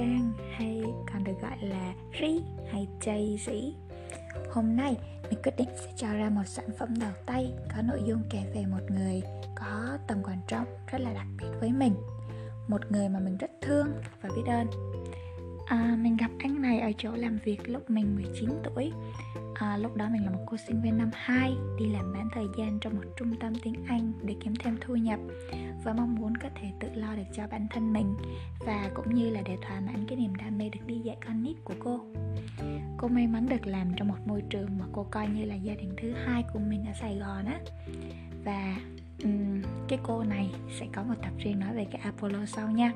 Trang hay còn được gọi là Ri hay Jay Z. Hôm nay mình quyết định sẽ cho ra một sản phẩm đầu tay có nội dung kể về một người có tầm quan trọng rất là đặc biệt với mình một người mà mình rất thương và biết ơn à, mình gặp anh này ở chỗ làm việc lúc mình 19 tuổi à, lúc đó mình là một cô sinh viên năm 2 đi làm bán thời gian trong một trung tâm tiếng Anh để kiếm thêm thu nhập và mong muốn có thể tự lo được cho bản thân mình và cũng như là để thỏa mãn cái niềm đam mê được đi dạy con nít của cô. Cô may mắn được làm trong một môi trường mà cô coi như là gia đình thứ hai của mình ở Sài Gòn á. Và um, cái cô này sẽ có một tập riêng nói về cái Apollo sau nha.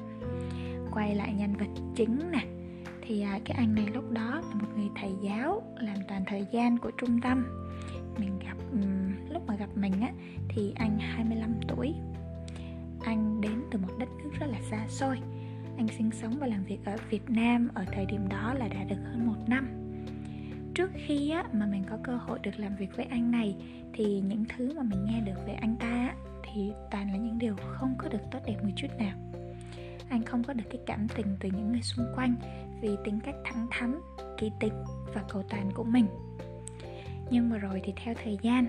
Quay lại nhân vật chính nè thì à, cái anh này lúc đó là một người thầy giáo làm toàn thời gian của trung tâm. Mình gặp um, lúc mà gặp mình á thì anh 25 tuổi. Anh đến từ một đất nước rất là xa xôi. Anh sinh sống và làm việc ở Việt Nam ở thời điểm đó là đã được hơn một năm. Trước khi á, mà mình có cơ hội được làm việc với anh này thì những thứ mà mình nghe được về anh ta á, thì toàn là những điều không có được tốt đẹp một chút nào. Anh không có được cái cảm tình từ những người xung quanh vì tính cách thẳng thắn, kỳ tịch và cầu toàn của mình. Nhưng mà rồi thì theo thời gian,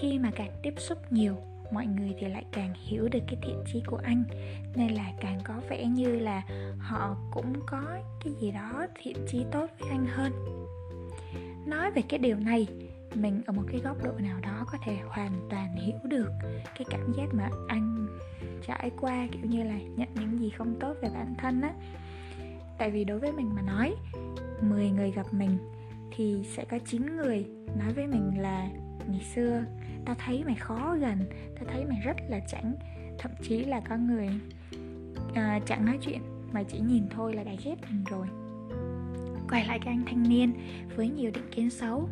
khi mà càng tiếp xúc nhiều, mọi người thì lại càng hiểu được cái thiện chí của anh. Nên là càng có vẻ như là họ cũng có cái gì đó thiện chí tốt với anh hơn. Nói về cái điều này, mình ở một cái góc độ nào đó có thể hoàn toàn hiểu được cái cảm giác mà anh trải qua, kiểu như là nhận những gì không tốt về bản thân á tại vì đối với mình mà nói 10 người gặp mình thì sẽ có 9 người nói với mình là ngày xưa tao thấy mày khó gần tao thấy mày rất là chảnh thậm chí là có người à, chẳng nói chuyện mà chỉ nhìn thôi là đã ghét mình rồi. Quay lại cái anh thanh niên với nhiều định kiến xấu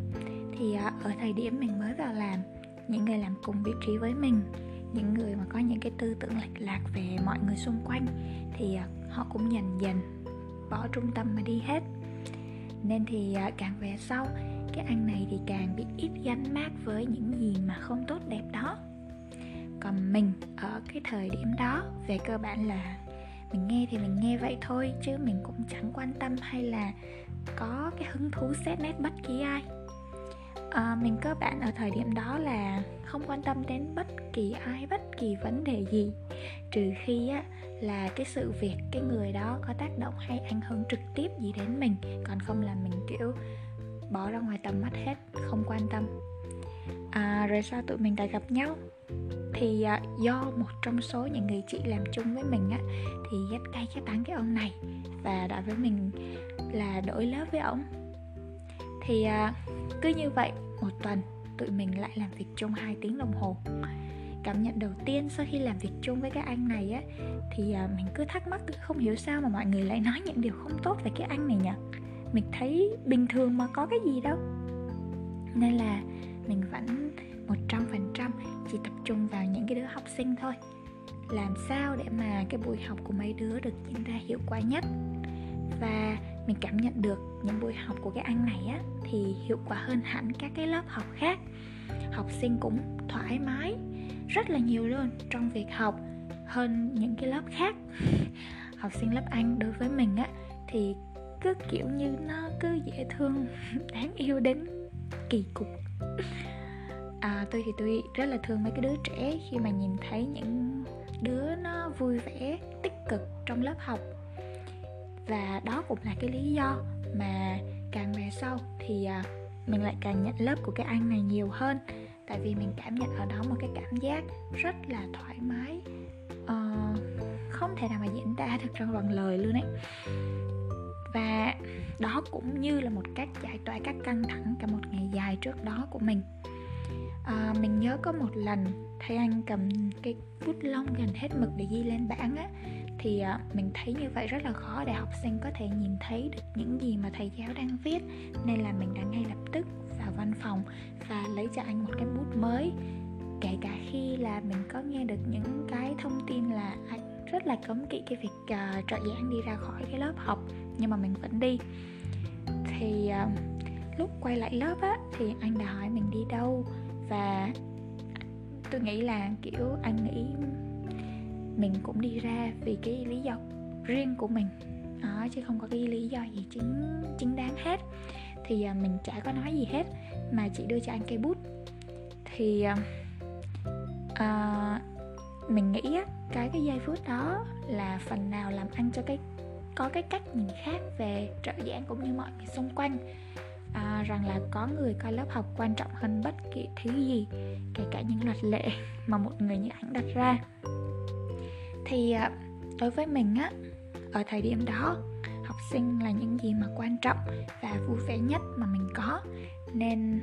thì à, ở thời điểm mình mới vào làm những người làm cùng vị trí với mình những người mà có những cái tư tưởng lệch lạc về mọi người xung quanh thì à, họ cũng dần dần bỏ trung tâm mà đi hết. Nên thì à, càng về sau, cái ăn này thì càng bị ít gánh mát với những gì mà không tốt đẹp đó. Còn mình, ở cái thời điểm đó, về cơ bản là mình nghe thì mình nghe vậy thôi, chứ mình cũng chẳng quan tâm hay là có cái hứng thú xét nét bất kỳ ai à, mình cơ bản ở thời điểm đó là không quan tâm đến bất kỳ ai bất kỳ vấn đề gì. Trừ khi á là cái sự việc cái người đó có tác động hay ảnh hưởng trực tiếp gì đến mình. Còn không là mình kiểu bỏ ra ngoài tầm mắt hết không quan tâm. À, rồi sao tụi mình lại gặp nhau thì à, do một trong số những người chị làm chung với mình á thì ghét cay ghét tán cái ông này. Và đã với mình là đổi lớp với ổng thì à, cứ như vậy một tuần tụi mình lại làm việc chung 2 tiếng đồng hồ. Cảm nhận đầu tiên sau khi làm việc chung với cái anh này á thì à, mình cứ thắc mắc không hiểu sao mà mọi người lại nói những điều không tốt về cái anh này nhỉ? Mình thấy bình thường mà có cái gì đâu. Nên là mình vẫn một trăm phần trăm chỉ tập trung vào những cái đứa học sinh thôi. Làm sao để mà cái buổi học của mấy đứa được diễn ra hiệu quả nhất? Và mình cảm nhận được những buổi học của cái anh này á thì hiệu quả hơn hẳn các cái lớp học khác. Học sinh cũng thoải mái rất là nhiều luôn trong việc học hơn những cái lớp khác. Học sinh lớp anh đối với mình á thì cứ kiểu như nó cứ dễ thương đáng yêu đến kỳ cục. À, tôi thì tôi rất là thương mấy cái đứa trẻ khi mà nhìn thấy những đứa nó vui vẻ tích cực trong lớp học và đó cũng là cái lý do mà càng về sau thì à, mình lại càng nhận lớp của cái anh này nhiều hơn. Tại vì mình cảm nhận ở đó một cái cảm giác rất là thoải mái. Uh, không thể nào mà diễn tả được trong bằng lời luôn ấy. Và đó cũng như là một cách giải tỏa các căng thẳng cả một ngày dài trước đó của mình. À, mình nhớ có một lần thấy anh cầm cái bút lông gần hết mực để ghi lên bảng á thì à, mình thấy như vậy rất là khó để học sinh có thể nhìn thấy được những gì mà thầy giáo đang viết. Nên là mình đã ngay lập tức vào văn phòng và lấy cho anh một cái bút mới. Kể cả khi là mình có nghe được những cái thông tin là anh rất là cấm kỵ cái việc uh, trợ giảng đi ra khỏi cái lớp học nhưng mà mình vẫn đi. Thì uh, lúc quay lại lớp á thì anh đã hỏi mình đi đâu và tôi nghĩ là kiểu anh nghĩ mình cũng đi ra vì cái lý do riêng của mình. Đó, chứ không có cái lý do gì chính chính đáng hết. Thì à, mình chả có nói gì hết mà chỉ đưa cho anh cây bút. Thì à, à mình nghĩ á, cái cái giây phút đó là phần nào làm anh cho cái có cái cách nhìn khác về trợ giảng cũng như mọi người xung quanh. À, rằng là có người coi lớp học quan trọng hơn bất kỳ thứ gì kể cả những luật lệ mà một người như ảnh đặt ra thì à, đối với mình á, ở thời điểm đó, học sinh là những gì mà quan trọng và vui vẻ nhất mà mình có. Nên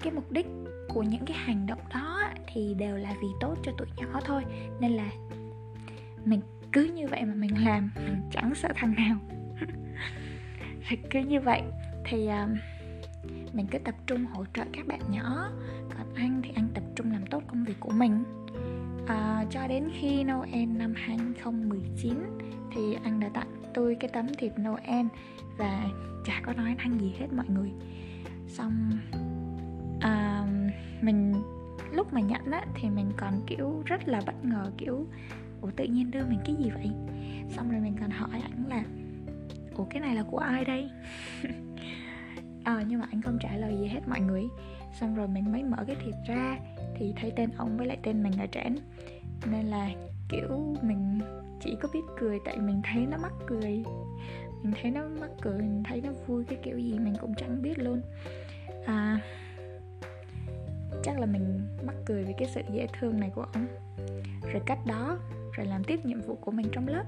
cái mục đích của những cái hành động đó thì đều là vì tốt cho tụi nhỏ thôi. Nên là mình cứ như vậy mà mình làm, mình chẳng sợ thằng nào. Thì cứ như vậy. Thì à, mình cứ tập trung hỗ trợ các bạn nhỏ. Còn anh thì anh tập trung làm tốt công việc của mình à, cho đến khi Noel năm 2019 thì anh đã tặng tôi cái tấm thiệp Noel và chả có nói năng gì hết mọi người. Xong à, mình lúc mà nhận á thì mình còn kiểu rất là bất ngờ kiểu ủa tự nhiên đưa mình cái gì vậy? Xong rồi mình còn hỏi ảnh là ủa cái này là của ai đây? À, nhưng mà anh không trả lời gì hết mọi người. Xong rồi mình mới mở cái thiệp ra thì thấy tên ông với lại tên mình ở trển. Nên là kiểu mình chỉ có biết cười tại mình thấy nó mắc cười. Mình thấy nó mắc cười mình thấy nó vui cái kiểu gì mình cũng chẳng biết luôn. À chắc là mình mắc cười vì cái sự dễ thương này của ông. Rồi cách đó rồi làm tiếp nhiệm vụ của mình trong lớp.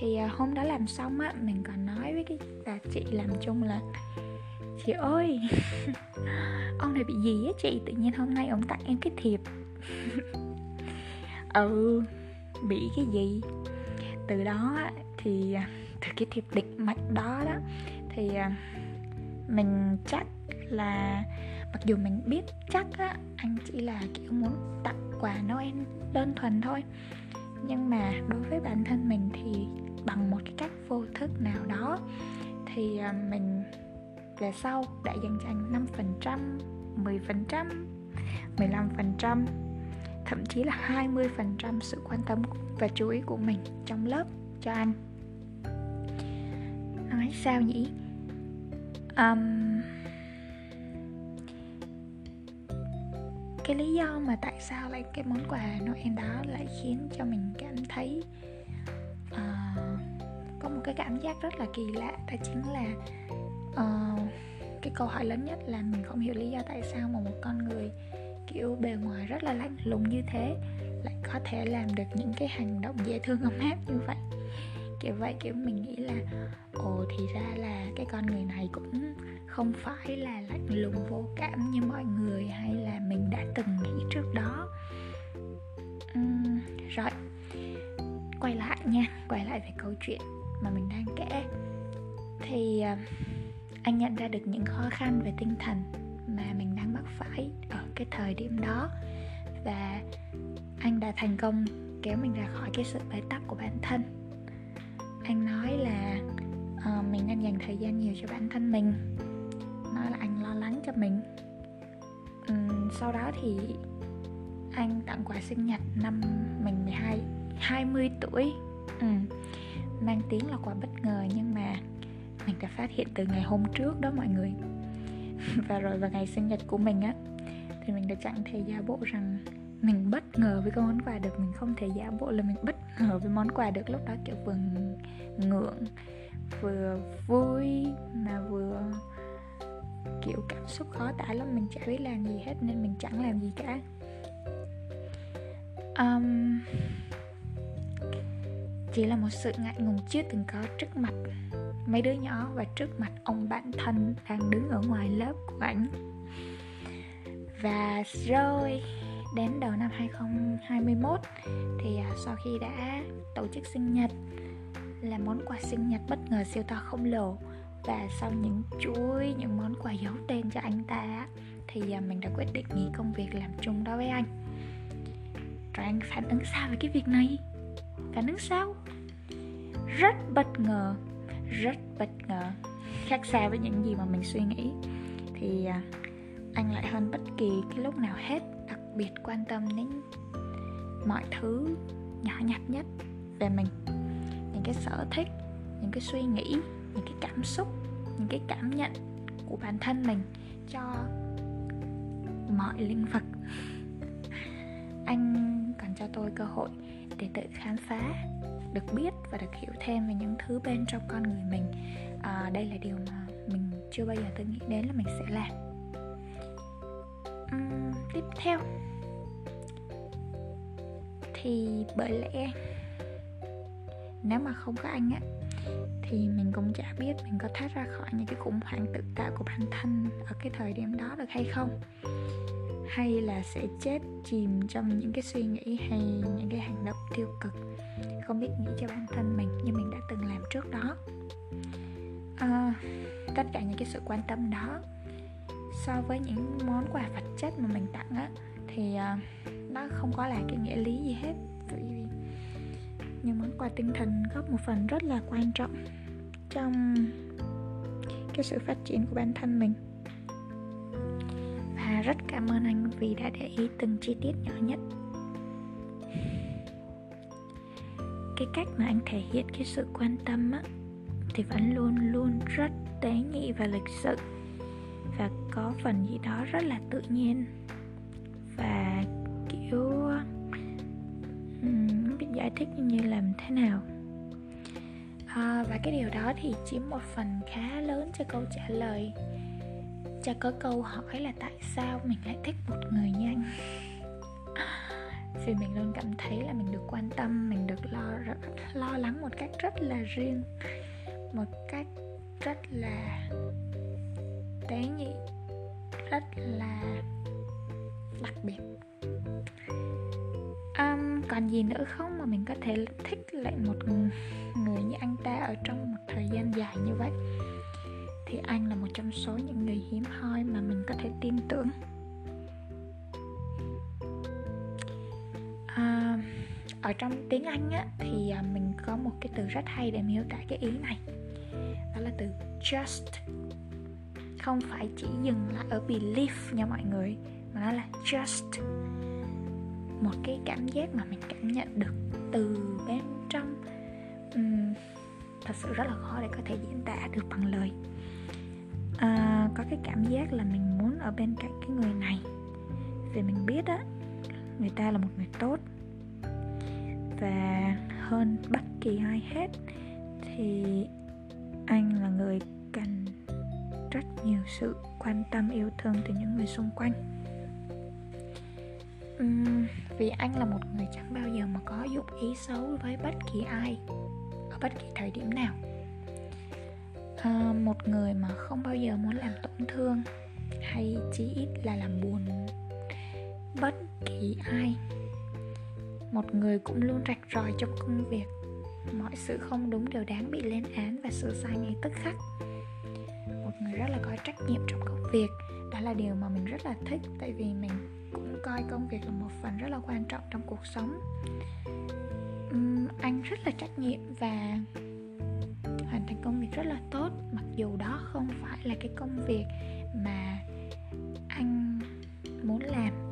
Thì à, hôm đó làm xong á mình còn nói với cái bà chị làm chung là chị ơi, ông này bị gì á chị? Tự nhiên hôm nay ông tặng em cái thiệp. Ừ bị cái gì? Từ đó thì à, từ cái thiệp địch mạch đó đó, thì à, mình chắc là, mặc dù mình biết chắc á, anh chỉ là, kiểu, muốn tặng quà noel đơn thuần thôi. Nhưng mà đối với bản thân mình thì bằng một cái cách vô thức nào đó, thì à, mình về sau đã dành cho anh 5%, 10%, 15%, thậm chí là 20% sự quan tâm và chú ý của mình trong lớp cho anh. Nói sao nhỉ? Um, cái lý do mà tại sao lại cái món quà Noel đó lại khiến cho mình cảm thấy uh, có một cái cảm giác rất là kỳ lạ đó chính là uh, câu hỏi lớn nhất là mình không hiểu lý do tại sao mà một con người kiểu bề ngoài rất là lạnh lùng như thế lại có thể làm được những cái hành động dễ thương ấm áp như vậy? Kiểu vậy kiểu mình nghĩ là ồ thì ra là cái con người này cũng không phải là lạnh lùng vô cảm như mọi người hay là mình đã từng nghĩ trước đó. Uhm, rồi quay lại nha quay lại về câu chuyện mà mình đang kể. Thì uh, anh nhận ra được những khó khăn về tinh thần mà mình đang mắc phải ở cái thời điểm đó. Và anh đã thành công kéo mình ra khỏi cái sự bế tắc của bản thân. Anh nói là uh, mình nên dành thời gian nhiều cho bản thân mình. Nói là anh lo lắng cho mình. Um, sau đó thì anh tặng quà sinh nhật năm mình 12 20 tuổi. Ừ. mang tiếng là quà bất ngờ nhưng mà mình đã phát hiện từ ngày hôm trước đó mọi người. Và rồi vào ngày sinh nhật của mình á thì mình đã chẳng thể giả bộ rằng mình bất ngờ với cái món quà được. Mình không thể giả bộ là mình bất ngờ với món quà được. Lúc đó kiểu vừa ngượng vừa vui mà vừa kiểu cảm xúc khó tả lắm. Mình chả biết làm gì hết nên mình chẳng làm gì cả. Um, chỉ là một sự ngại ngùng chưa từng có trước mặt mấy đứa nhỏ và trước mặt ông bạn thân đang đứng ở ngoài lớp của ảnh. Và rồi đến đầu năm 2021 thì à, sau khi đã tổ chức sinh nhật, là món quà sinh nhật bất ngờ siêu to khổng lồ. Và sau những chuỗi những món quà giấu tên cho anh ta thì à, mình đã quyết định nghỉ công việc làm chung đó với anh. Rồi anh phản ứng sao về cái việc này? Phản ứng sao? Rất bất ngờ rất bất ngờ. Khác xa với những gì mà mình suy nghĩ, thì à, anh lại hơn bất kỳ cái lúc nào hết đặc biệt quan tâm đến mọi thứ nhỏ nhặt nhất về mình. Những cái sở thích, những cái suy nghĩ, những cái cảm xúc, những cái cảm nhận của bản thân mình cho mọi lĩnh vực. Anh còn cho tôi cơ hội để tự khám phá được biết và được hiểu thêm về những thứ bên trong con người mình. À, đây là điều mà mình chưa bao giờ tôi nghĩ đến là mình sẽ làm. Uhm, tiếp theo. Thì bởi lẽ nếu mà không có anh á thì mình cũng chả biết mình có thoát ra khỏi những cái khủng hoảng tự tạo của bản thân ở cái thời điểm đó được hay không. Hay là sẽ chết chìm trong những cái suy nghĩ hay những cái hành động tiêu cực không biết nghĩ cho bản thân mình như mình đã từng làm trước đó. À, tất cả những cái sự quan tâm đó so với những món quà vật chất mà mình tặng á thì uh, nó không có là cái nghĩa lý gì hết. Vì những món quà tinh thần góp một phần rất là quan trọng trong cái sự phát triển của bản thân mình. Và rất cảm ơn anh vì đã để ý từng chi tiết nhỏ nhất. Cái cách mà anh thể hiện cái sự quan tâm á thì vẫn luôn luôn rất tế nhị và lịch sự và có phần gì đó rất là tự nhiên. Và kiểu um, biết giải thích như làm thế nào. À, và cái điều đó thì chiếm một phần khá lớn cho câu trả lời. Cho có câu hỏi là tại sao mình lại thích một người như anh? Vì mình luôn cảm thấy là mình được quan tâm mình được lo lo lắng một cách rất là riêng một cách rất là tế nhị rất là đặc biệt. Um, còn gì nữa không mà mình có thể thích lại một người như anh ta ở trong một thời gian dài như vậy? Thì anh là một trong số những người hiếm hoi mà mình có thể tin tưởng. Ở trong tiếng anh á, thì à, mình có một cái từ rất hay để miêu tả cái ý này. Đó là từ just không phải chỉ dừng lại ở belief nha mọi người mà nó là just một cái cảm giác mà mình cảm nhận được từ bên trong uhm, thật sự rất là khó để có thể diễn tả được bằng lời. À, có cái cảm giác là mình muốn ở bên cạnh cái người này. Vì mình biết á người ta là một người tốt và hơn bất kỳ ai hết thì anh là người cần rất nhiều sự quan tâm yêu thương từ những người xung quanh. Uhm, vì anh là một người chẳng bao giờ mà có dụng ý xấu với bất kỳ ai ở bất kỳ thời điểm nào. À, một người mà không bao giờ muốn làm tổn thương hay chỉ ít là làm buồn bất kỳ ai một người cũng luôn rạch ròi trong công việc. Mọi sự không đúng đều đáng bị lên án và sửa sai ngay tức khắc. Một người rất là có trách nhiệm trong công việc. Đó là điều mà mình rất là thích tại vì mình cũng coi công việc là một phần rất là quan trọng trong cuộc sống. Uhm, anh rất là trách nhiệm và hoàn thành công việc rất là tốt. Mặc dù đó không phải là cái công việc mà anh muốn làm.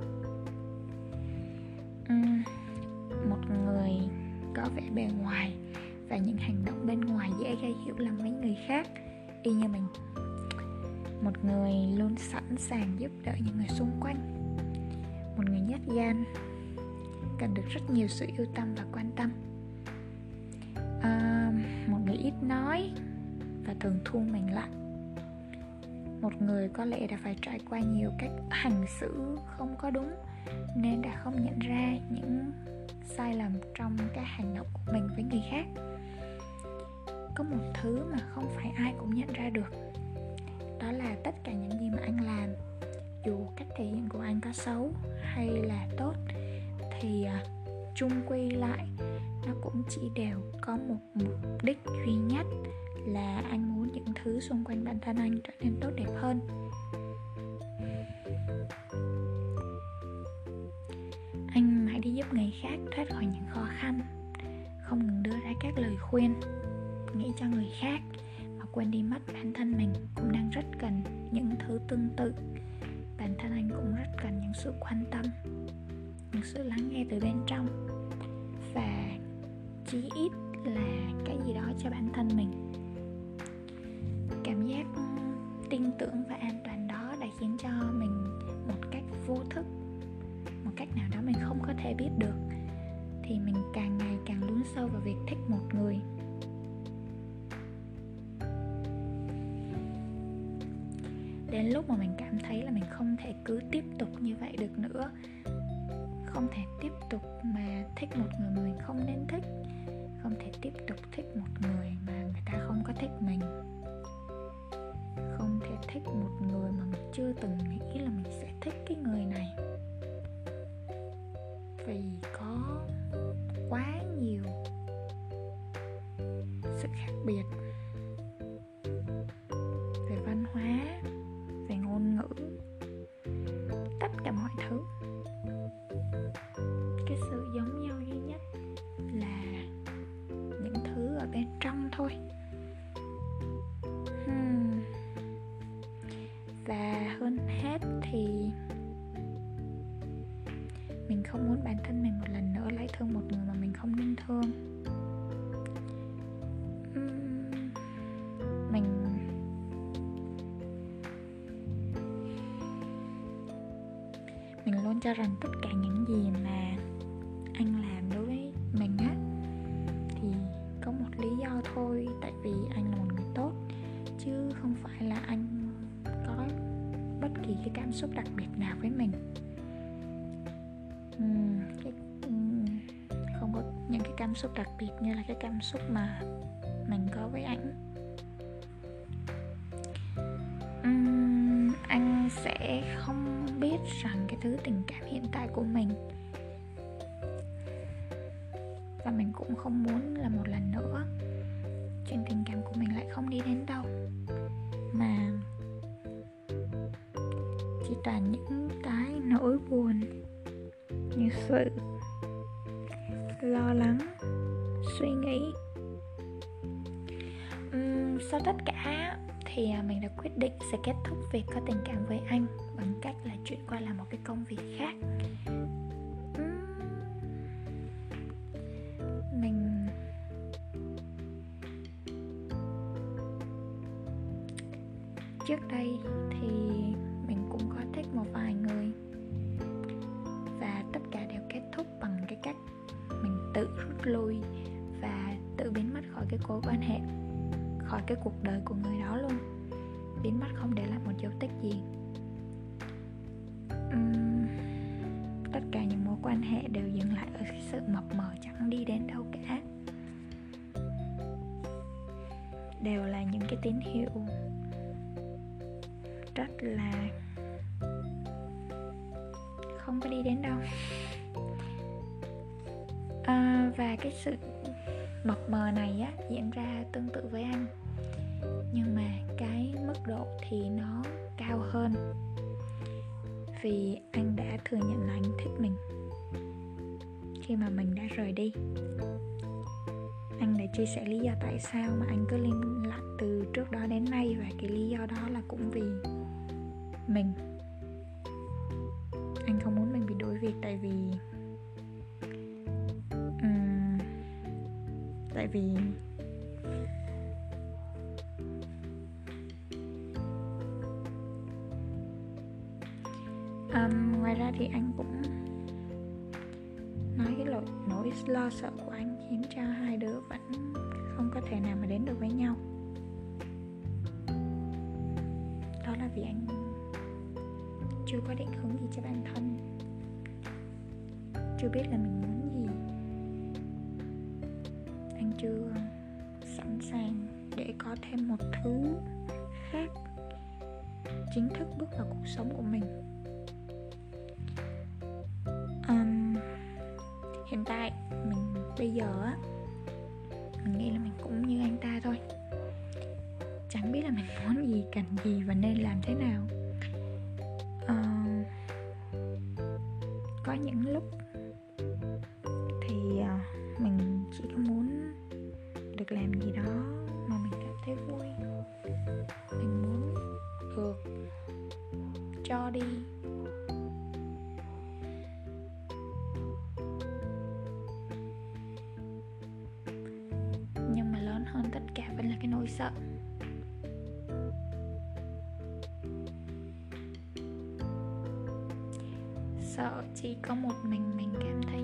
Bề ngoài và những hành động bên ngoài dễ gây hiểu lầm với người khác. Y như mình một người luôn sẵn sàng giúp đỡ những người xung quanh. Một người nhát gan cần được rất nhiều sự yêu tâm và quan tâm. À, một người ít nói và thường thu mình lại. Một người có lẽ đã phải trải qua nhiều cách hành xử không có đúng nên đã không nhận ra những sai lầm trong cái hành động của mình với người khác. Có một thứ mà không phải ai cũng nhận ra được, đó là tất cả những gì mà anh làm, dù cách thể hiện của anh có xấu hay là tốt, thì à, chung quy lại, nó cũng chỉ đều có một mục đích duy nhất là anh muốn những thứ xung quanh bản thân anh trở nên tốt đẹp hơn. Giúp người khác thoát khỏi những khó khăn, không ngừng đưa ra các lời khuyên, nghĩ cho người khác mà quên đi mất bản thân mình cũng đang rất cần những thứ tương tự. Bản thân anh cũng rất cần những sự quan tâm, những sự lắng nghe từ bên trong và chí ít là cái gì đó cho bản thân mình. Cảm giác tin tưởng và an toàn đó đã khiến cho thể biết được. Thì mình càng ngày càng lún sâu vào việc thích một người. Đến lúc mà mình cảm thấy là mình không thể cứ tiếp tục như vậy được nữa, không thể tiếp tục mà thích một người mà mình không nên thích, không thể tiếp tục thích một người mà người ta không có thích mình, không thể thích một người mà mình chưa từng nghĩ là mình sẽ thích cái người này vì có quá nhiều sự khác biệt cho rằng tất cả những gì mà anh làm đối với mình á thì có một lý do thôi tại vì anh là một người tốt chứ không phải là anh có bất kỳ cái cảm xúc đặc biệt nào với mình. Cái, không có những cái cảm xúc đặc biệt như là cái cảm xúc mà mình có với anh thứ tình cảm hiện tại của mình. Và mình cũng không muốn là một lần nữa chuyện tình cảm của mình lại không đi đến đâu. Mà chỉ toàn những cái nỗi buồn như sự lo lắng suy nghĩ. Uhm, sau tất cả thì à, mình đã quyết định sẽ kết thúc việc có tình cảm với anh khác là chuyển qua làm một cái công việc khác. Mình trước đây thì mình cũng có thích một vài người và tất cả đều kết thúc bằng cái cách mình tự rút lui và tự biến mất khỏi cái mối quan hệ, khỏi cái cuộc đời của người đó luôn. Biến mất không để lại một dấu tích gì tất cả những mối quan hệ đều dừng lại ở cái sự mập mờ chẳng đi đến đâu cả. Đều là những cái tín hiệu rất là không có đi đến đâu. À, và cái sự mập mờ này á diễn ra tương tự với anh. Nhưng mà cái mức độ thì nó cao hơn vì anh đã thừa nhận là anh thích mình. Khi mà mình đã rời đi anh đã chia sẻ lý do tại sao mà anh cứ liên lạc từ trước đó đến nay và cái lý do đó là cũng vì mình. Anh không muốn mình bị đuổi việc tại vì um, tại vì có định hướng gì cho bản thân? Chưa biết là mình muốn gì. Anh chưa ờ, sẵn sàng để có thêm một thứ khác chính thức bước vào cuộc sống của mình. cho đi. Nhưng mà lớn hơn tất cả vẫn là cái nỗi sợ. Sợ chỉ có một mình mình cảm thấy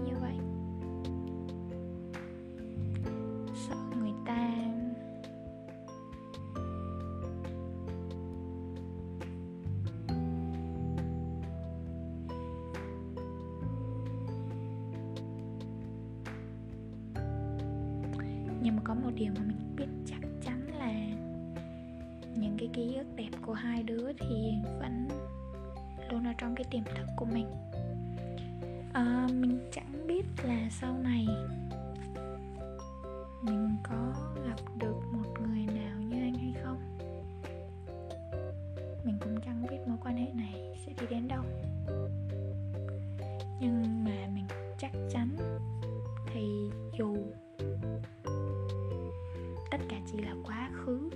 tiềm thức của mình. À, mình chẳng biết là sau này mình có gặp được một người nào như anh hay không. Mình cũng chẳng biết mối quan hệ này sẽ đi đến đâu. Nhưng mà mình chắc chắn thì dù tất cả chỉ là quá khứ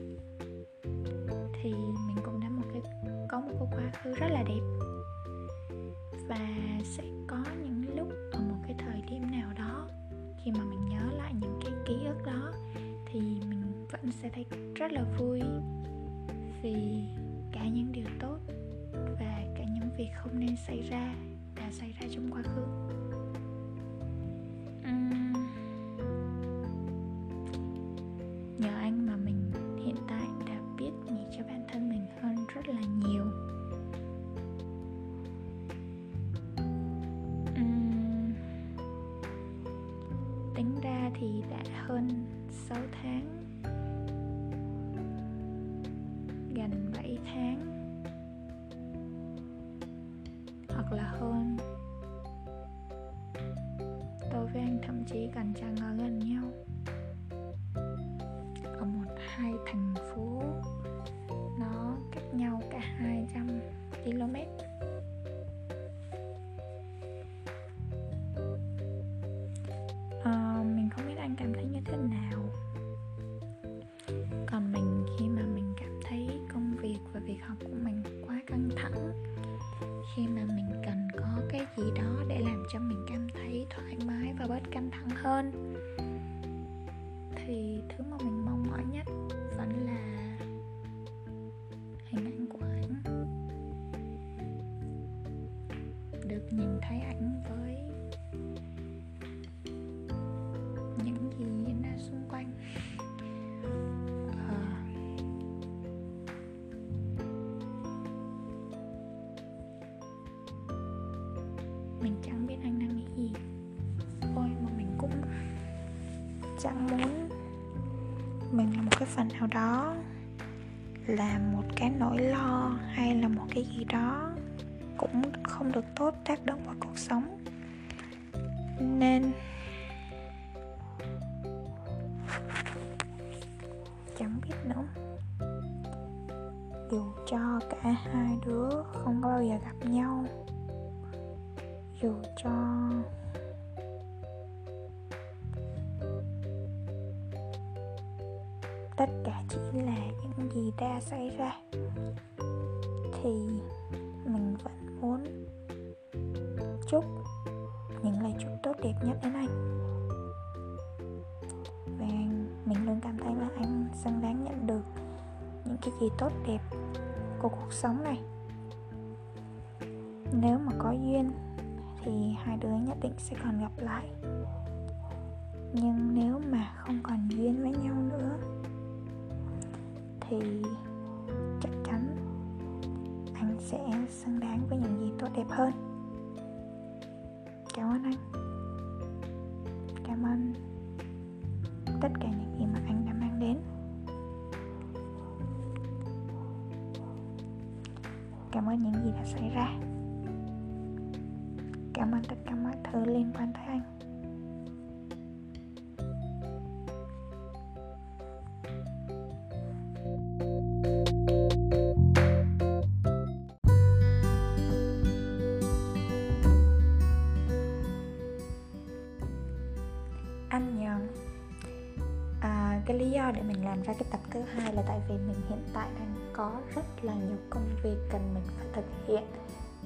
thì mình cũng đã một cái có một cái quá khứ rất là đẹp. Là vui vì cả những điều tốt và cả những việc không nên xảy ra đã xảy ra trong quá khứ. Nhờ anh gần 7 tháng. Hoặc là hơn. Tôi với anh thậm chí còn chẳng ở gần cái phần nào đó là một cái nỗi lo hay là một cái gì đó cũng không được tốt tác động vào cuộc sống. Xứng đáng nhận được những cái gì tốt đẹp của cuộc sống này. Nếu mà có duyên thì hai đứa nhất định sẽ còn gặp lại. Nhưng nếu mà không còn duyên với nhau nữa thì chắc chắn anh sẽ xứng đáng với những gì tốt đẹp hơn. Cảm ơn anh. Cảm ơn tất cả những cảm ơn những gì đã xảy ra. Cảm ơn tất cả mọi thứ liên quan tới anh. Có rất là nhiều công việc cần mình phải thực hiện.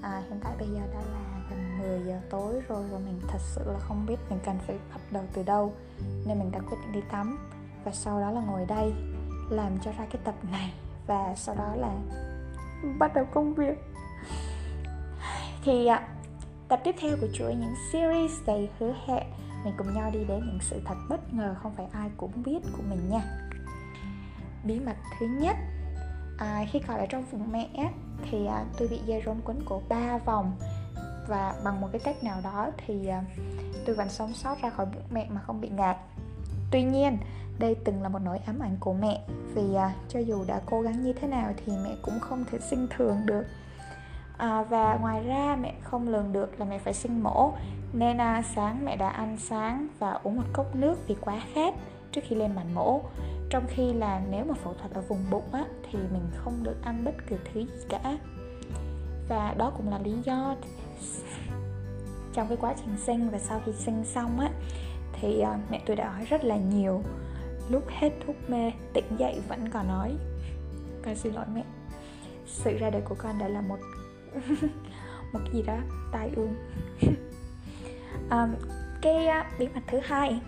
À, hiện tại bây giờ đã là gần 10 giờ tối rồi và mình thật sự là không biết mình cần phải bắt đầu từ đâu nên mình đã quyết định đi tắm và sau đó là ngồi đây làm cho ra cái tập này và sau đó là bắt đầu công việc. Thì à, tập tiếp theo của chuỗi những series đầy hứa hẹn mình cùng nhau đi đến những sự thật bất ngờ không phải ai cũng biết của mình nha. Bí mật thứ nhất à, khi còn ở trong vùng mẹ thì à, tôi bị dây rốn quấn cổ ba vòng. Và bằng một cái cách nào đó thì à, tôi vẫn sống sót ra khỏi bụng mẹ mà không bị ngạt. Tuy nhiên đây từng là một nỗi ám ảnh của mẹ vì à, cho dù đã cố gắng như thế nào thì mẹ cũng không thể sinh thường được. À, và ngoài ra mẹ không lường được là mẹ phải sinh mổ. Nên à, sáng mẹ đã ăn sáng và uống một cốc nước vì quá khát trước khi lên bàn mổ trong khi là nếu mà phẫu thuật ở vùng bụng á, thì mình không được ăn bất cứ thứ gì cả. Và đó cũng là lý do trong cái quá trình sinh và sau khi sinh xong á thì ờ, mẹ tôi đã hỏi rất là nhiều. Lúc hết thuốc mê tỉnh dậy vẫn còn nói. Con xin lỗi mẹ. Sự ra đời của con đã là một một cái gì đó tai ương. Um, cái uh, bí mật thứ hai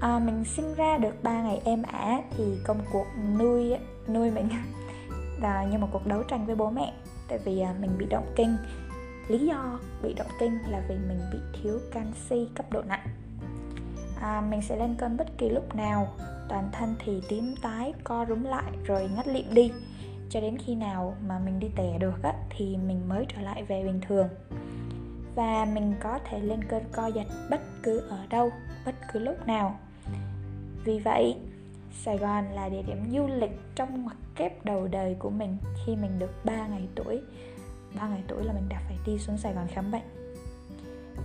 à, mình sinh ra được 3 ngày êm ả thì công cuộc nuôi nuôi mình là như một cuộc đấu tranh với bố mẹ. Tại vì à, mình bị động kinh. Lý do bị động kinh là vì mình bị thiếu canxi cấp độ nặng. À, mình sẽ lên cơn bất kỳ lúc nào. Toàn thân thì tím tái co rúm lại rồi ngất lịm đi. Cho đến khi nào mà mình đi tè được á, thì mình mới trở lại về bình thường. Và mình có thể lên cơn co giật bất cứ ở đâu bất cứ lúc nào. Vì vậy Sài Gòn là địa điểm du lịch trong mặt kép đầu đời của mình khi mình được 3 ngày tuổi. 3 ngày tuổi là mình đã phải đi xuống Sài Gòn khám bệnh.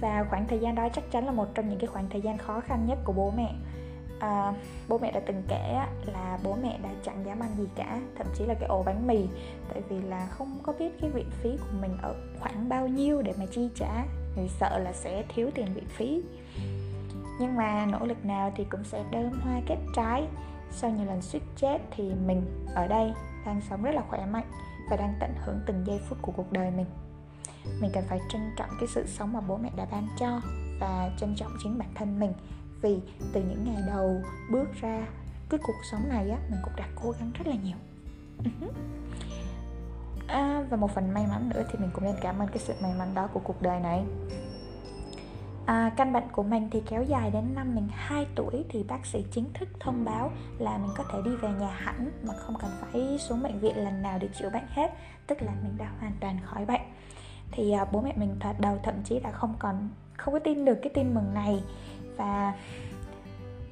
Và khoảng thời gian đó chắc chắn là một trong những cái khoảng thời gian khó khăn nhất của bố mẹ. À, bố mẹ đã từng kể là bố mẹ đã chẳng dám ăn gì cả thậm chí là cái ổ bánh mì. Tại vì là không có biết cái viện phí của mình ở khoảng bao nhiêu để mà chi trả. Vì sợ là sẽ thiếu tiền viện phí nhưng mà nỗ lực nào thì cũng sẽ đơm hoa kết trái. Sau nhiều lần suýt chết thì mình ở đây đang sống rất là khỏe mạnh và đang tận hưởng từng giây phút của cuộc đời mình. Mình cần phải trân trọng cái sự sống mà bố mẹ đã ban cho và trân trọng chính bản thân mình. Vì từ những ngày đầu bước ra cái cuộc sống này á mình cũng đã cố gắng rất là nhiều. À, và một phần may mắn nữa thì mình cũng nên cảm ơn cái sự may mắn đó của cuộc đời này. À, căn bệnh của mình thì kéo dài đến năm mình 2 tuổi thì bác sĩ chính thức thông báo là mình có thể đi về nhà hẳn mà không cần phải xuống bệnh viện lần nào để chữa bệnh hết, tức là mình đã hoàn toàn khỏi bệnh. Thì à, bố mẹ mình thoạt đầu thậm chí đã không còn không có tin được cái tin mừng này và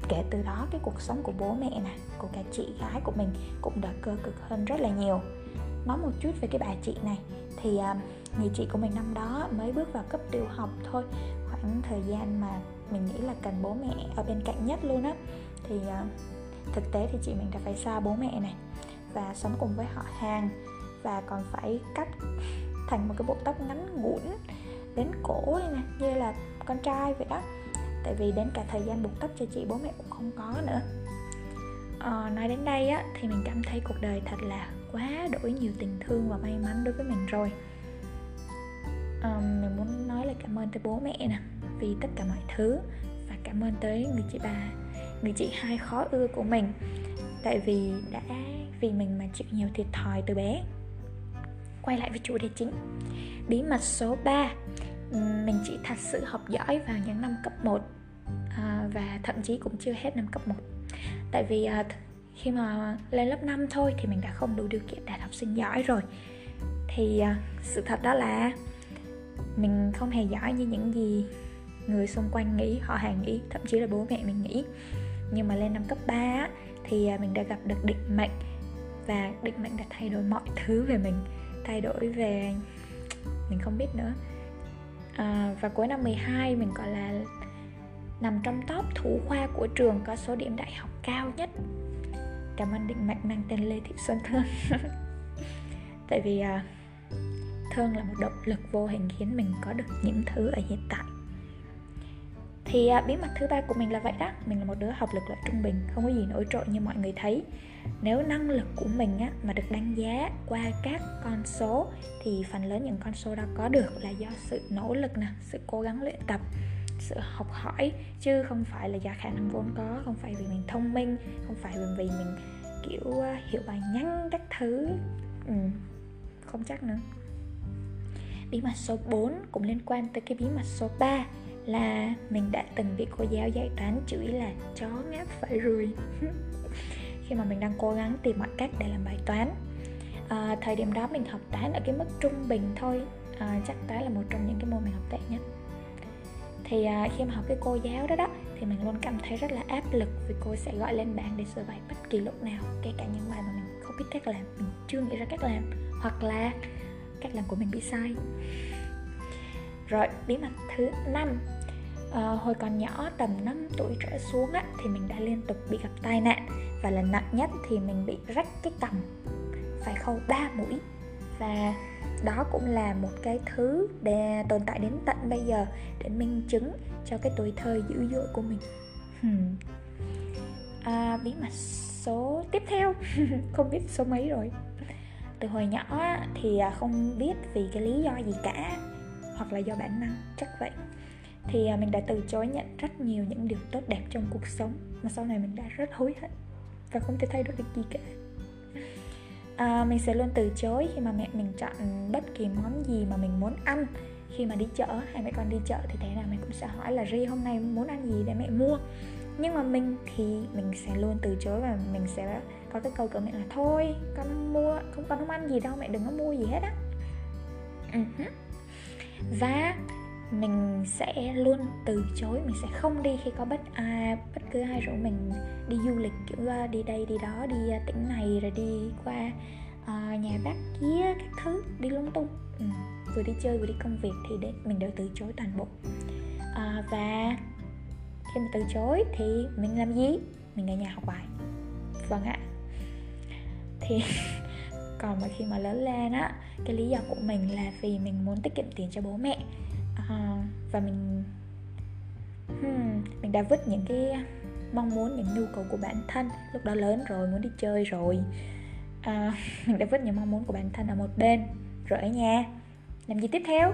kể từ đó cái cuộc sống của bố mẹ nè, của cả chị gái của mình cũng đã cơ cực hơn rất là nhiều. Nói một chút về cái bà chị này thì à, người chị của mình năm đó mới bước vào cấp tiểu học thôi khoảng thời gian mà mình nghĩ là cần bố mẹ ở bên cạnh nhất luôn á. Thì uh, thực tế thì chị mình đã phải xa bố mẹ này và sống cùng với họ hàng và còn phải cắt thành một cái bộ tóc ngắn ngủn đến cổ này nè như là con trai vậy đó. Tại vì đến cả thời gian buộc tóc cho chị bố mẹ cũng không có nữa. À, nói đến đây á thì mình cảm thấy cuộc đời thật là quá đổi nhiều tình thương và may mắn đối với mình rồi um, mình muốn nói là cảm ơn tới bố mẹ nè vì tất cả mọi thứ và cảm ơn tới người chị bà người chị hai khó ưa của mình. Tại vì đã vì mình mà chịu nhiều thiệt thòi từ bé. Quay lại với chủ đề chính bí mật số 3 mình chỉ thật sự học giỏi vào những năm cấp 1 à, và thậm chí cũng chưa hết năm cấp 1 tại vì à, khi mà lên lớp 5 thôi thì mình đã không đủ điều kiện đạt học sinh giỏi rồi. Thì à, sự thật đó là mình không hề giỏi như những gì người xung quanh nghĩ họ hàng nghĩ thậm chí là bố mẹ mình nghĩ. Nhưng mà lên năm cấp 3 thì à, mình đã gặp được định mệnh và định mệnh đã thay đổi mọi thứ về mình thay đổi về mình không biết nữa. À, và cuối năm 12 mình gọi là nằm trong top thủ khoa của trường có số điểm đại học cao nhất. Cảm ơn định mệnh mang tên lê thị xuân thương tại vì à, thương là một động lực vô hình khiến mình có được những thứ ở hiện tại. Thì à, bí mật thứ ba của mình là vậy đó. Mình là một đứa học lực loại trung bình không có gì nổi trội như mọi người thấy. Nếu năng lực của mình á, mà được đánh giá qua các con số thì phần lớn những con số đó có được là do sự nỗ lực nè sự cố gắng luyện tập sự học hỏi chứ không phải là do khả năng vốn có không phải vì mình thông minh không phải vì mình kiểu à, hiểu bài nhanh các thứ. Ừ, không chắc nữa bí mật số 4 cũng liên quan tới cái bí mật số 3 là mình đã từng bị cô giáo dạy toán chửi là chó ngáp phải rùi khi mà mình đang cố gắng tìm mọi cách để làm bài toán. À, thời điểm đó mình học toán ở cái mức trung bình thôi. À, chắc toán là một trong những cái môn mình học tệ nhất. Thì à, khi mà học cái cô giáo đó đó thì mình luôn cảm thấy rất là áp lực vì cô sẽ gọi lên bảng để sửa bài bất kỳ lúc nào kể cả những bài mà mình không biết cách làm mình chưa nghĩ ra cách làm. Hoặc là cách làm của mình bị sai. Rồi bí mật thứ năm. À, hồi còn nhỏ tầm 5 tuổi trở xuống á, thì mình đã liên tục bị gặp tai nạn. Và lần nặng nhất thì mình bị rách cái cằm phải khâu 3 mũi. Và đó cũng là một cái thứ để tồn tại đến tận bây giờ để minh chứng cho cái tuổi thơ dữ dội của mình. Hmm. à, bí mật số tiếp theo. Không biết số mấy rồi từ hồi nhỏ thì à, không biết vì cái lý do gì cả hoặc là do bản năng chắc vậy. Thì à, mình đã từ chối nhận rất nhiều những điều tốt đẹp trong cuộc sống mà sau này mình đã rất hối hận và không thể thay đổi được gì cả. À, mình sẽ luôn từ chối khi mà mẹ mình chọn bất kỳ món gì mà mình muốn ăn khi mà đi chợ hay mẹ con đi chợ thì thế nào mình cũng sẽ hỏi là ri hôm nay muốn ăn gì để mẹ mua? Nhưng mà mình thì mình sẽ luôn từ chối và mình sẽ có cái câu của mẹ là thôi con mua không con không ăn gì đâu mẹ đừng có mua gì hết á. Uh-huh. và mình sẽ luôn từ chối mình sẽ không đi khi có bất ai bất cứ ai rủ mình đi du lịch kiểu đi đây đi đó đi tỉnh này rồi đi qua uh, nhà bác kia các thứ đi lung tung. Ừ. vừa đi chơi vừa đi công việc thì để mình đều từ chối toàn bộ. Uh, và khi mà từ chối thì mình làm gì? Mình ở nhà học bài. Vâng ạ thì còn mà khi mà lớn lên á cái lý do của mình là vì mình muốn tiết kiệm tiền cho bố mẹ. À, và mình hmm, mình đã vứt những cái mong muốn những nhu cầu của bản thân lúc đó lớn rồi muốn đi chơi rồi. À, mình đã vứt những mong muốn của bản thân ở một bên rồi ở nhà. Làm gì tiếp theo?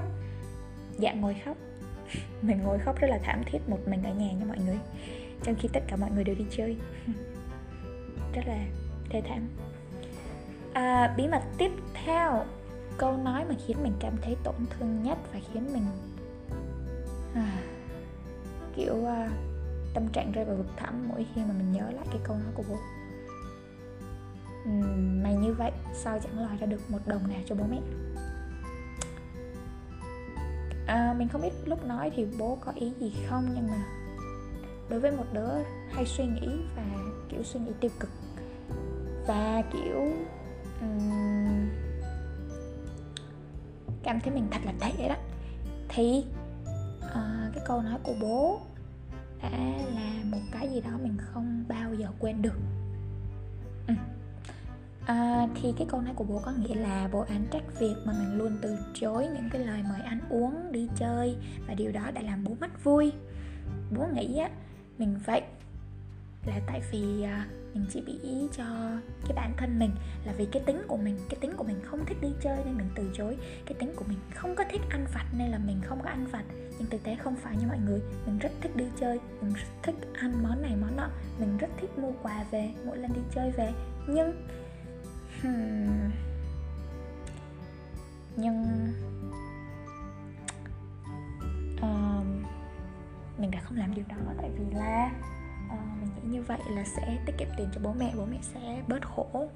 Dạ ngồi khóc. Mình ngồi khóc rất là thảm thiết một mình ở nhà nha mọi người. Trong khi tất cả mọi người đều đi chơi. Rất là thê thảm à, bí mật tiếp theo. Câu nói mà khiến mình cảm thấy tổn thương nhất và khiến mình à, kiểu uh, tâm trạng rơi vào vực thẳm mỗi khi mà mình nhớ lại cái câu nói của bố. Uhm, mày như vậy sao chẳng lòi ra được một đồng nào cho bố mẹ? À, mình không biết lúc nói thì bố có ý gì không nhưng mà đối với một đứa hay suy nghĩ và kiểu suy nghĩ tiêu cực và kiểu um, cảm thấy mình thật là tệ đó thì uh, cái câu nói của bố đã là một cái gì đó mình không bao giờ quên được ừ. à, thì cái câu nói của bố có nghĩa là bố anh trách việc mà mình luôn từ chối những cái lời mời anh uống đi chơi và điều đó đã làm bố mất vui bố nghĩ á mình vậy là tại vì à, mình chỉ bị ý cho cái bản thân mình là vì cái tính của mình. Cái tính của mình không thích đi chơi nên mình từ chối. Cái tính của mình không có thích ăn vặt nên là mình không có ăn vặt. Nhưng thực tế không phải như mọi người. Mình rất thích đi chơi mình rất thích ăn món này món nọ. Mình rất thích mua quà về mỗi lần đi chơi về. Nhưng hmm, nhưng uh, mình đã không làm điều đó tại vì là uh, mình nghĩ như vậy là sẽ tiết kiệm tiền cho bố mẹ bố mẹ sẽ bớt khổ.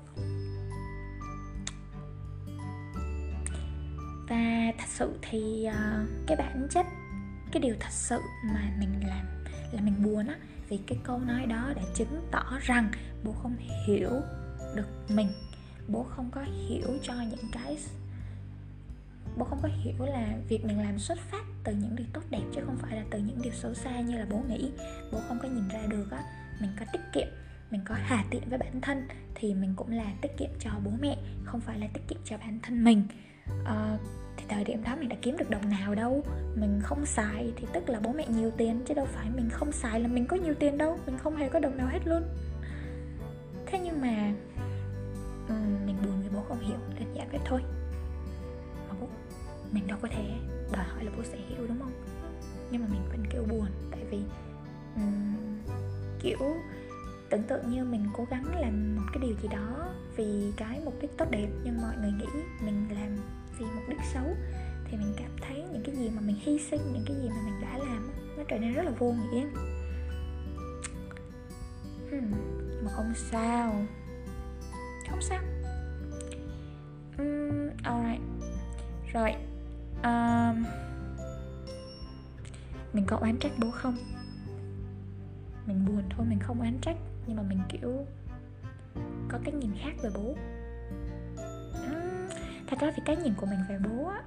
Và thật sự thì uh, cái bản chất cái điều thật sự mà mình làm là mình buồn á vì cái câu nói đó đã chứng tỏ rằng bố không hiểu được mình. Bố không có hiểu cho những cái bố không có hiểu là việc mình làm xuất phát từ những điều tốt đẹp chứ không phải là từ những điều xấu xa như là bố nghĩ. Bố không có nhìn ra được á mình có tiết kiệm mình có hà tiện với bản thân thì mình cũng là tiết kiệm cho bố mẹ không phải là tiết kiệm cho bản thân mình. À, thì thời điểm đó mình đã kiếm được đồng nào đâu. Mình không xài thì tức là bố mẹ nhiều tiền chứ đâu phải mình không xài là mình có nhiều tiền đâu mình không hề có đồng nào hết luôn. Thế nhưng mà mình buồn vì bố không hiểu đơn giản vậy thôi. Mà bố mình đâu có thể đòi hỏi là bố sẽ hiểu đúng không? Nhưng mà mình vẫn kêu buồn tại vì um, kiểu tưởng tượng như mình cố gắng làm một cái điều gì đó vì cái mục đích tốt đẹp nhưng mọi người nghĩ mình làm vì mục đích xấu thì mình cảm thấy những cái gì mà mình hy sinh những cái gì mà mình đã làm nó trở nên rất là vô nghĩa. Hmm, mà không sao. Không sao. Um, alright. Rồi à, mình có oán trách bố không? Mình buồn thôi mình không oán trách nhưng mà mình kiểu có cái nhìn khác về bố. Uhm, thật ra thì cái nhìn của mình về bố á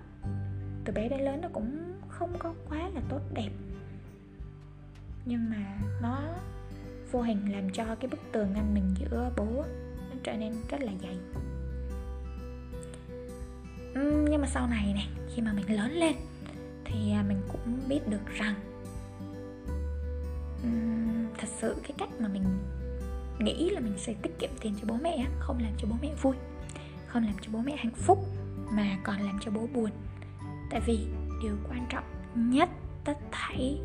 từ bé đến lớn nó cũng không có quá là tốt đẹp. Nhưng mà nó vô hình làm cho cái bức tường ngăn mình giữa bố nó trở nên rất là dày uhm, nhưng mà sau này này khi mà mình lớn lên thì à, mình cũng biết được rằng uhm, thật sự cái cách mà mình nghĩ là mình sẽ tiết kiệm tiền cho bố mẹ không làm cho bố mẹ vui không làm cho bố mẹ hạnh phúc mà còn làm cho bố buồn. Tại vì điều quan trọng nhất tất thảy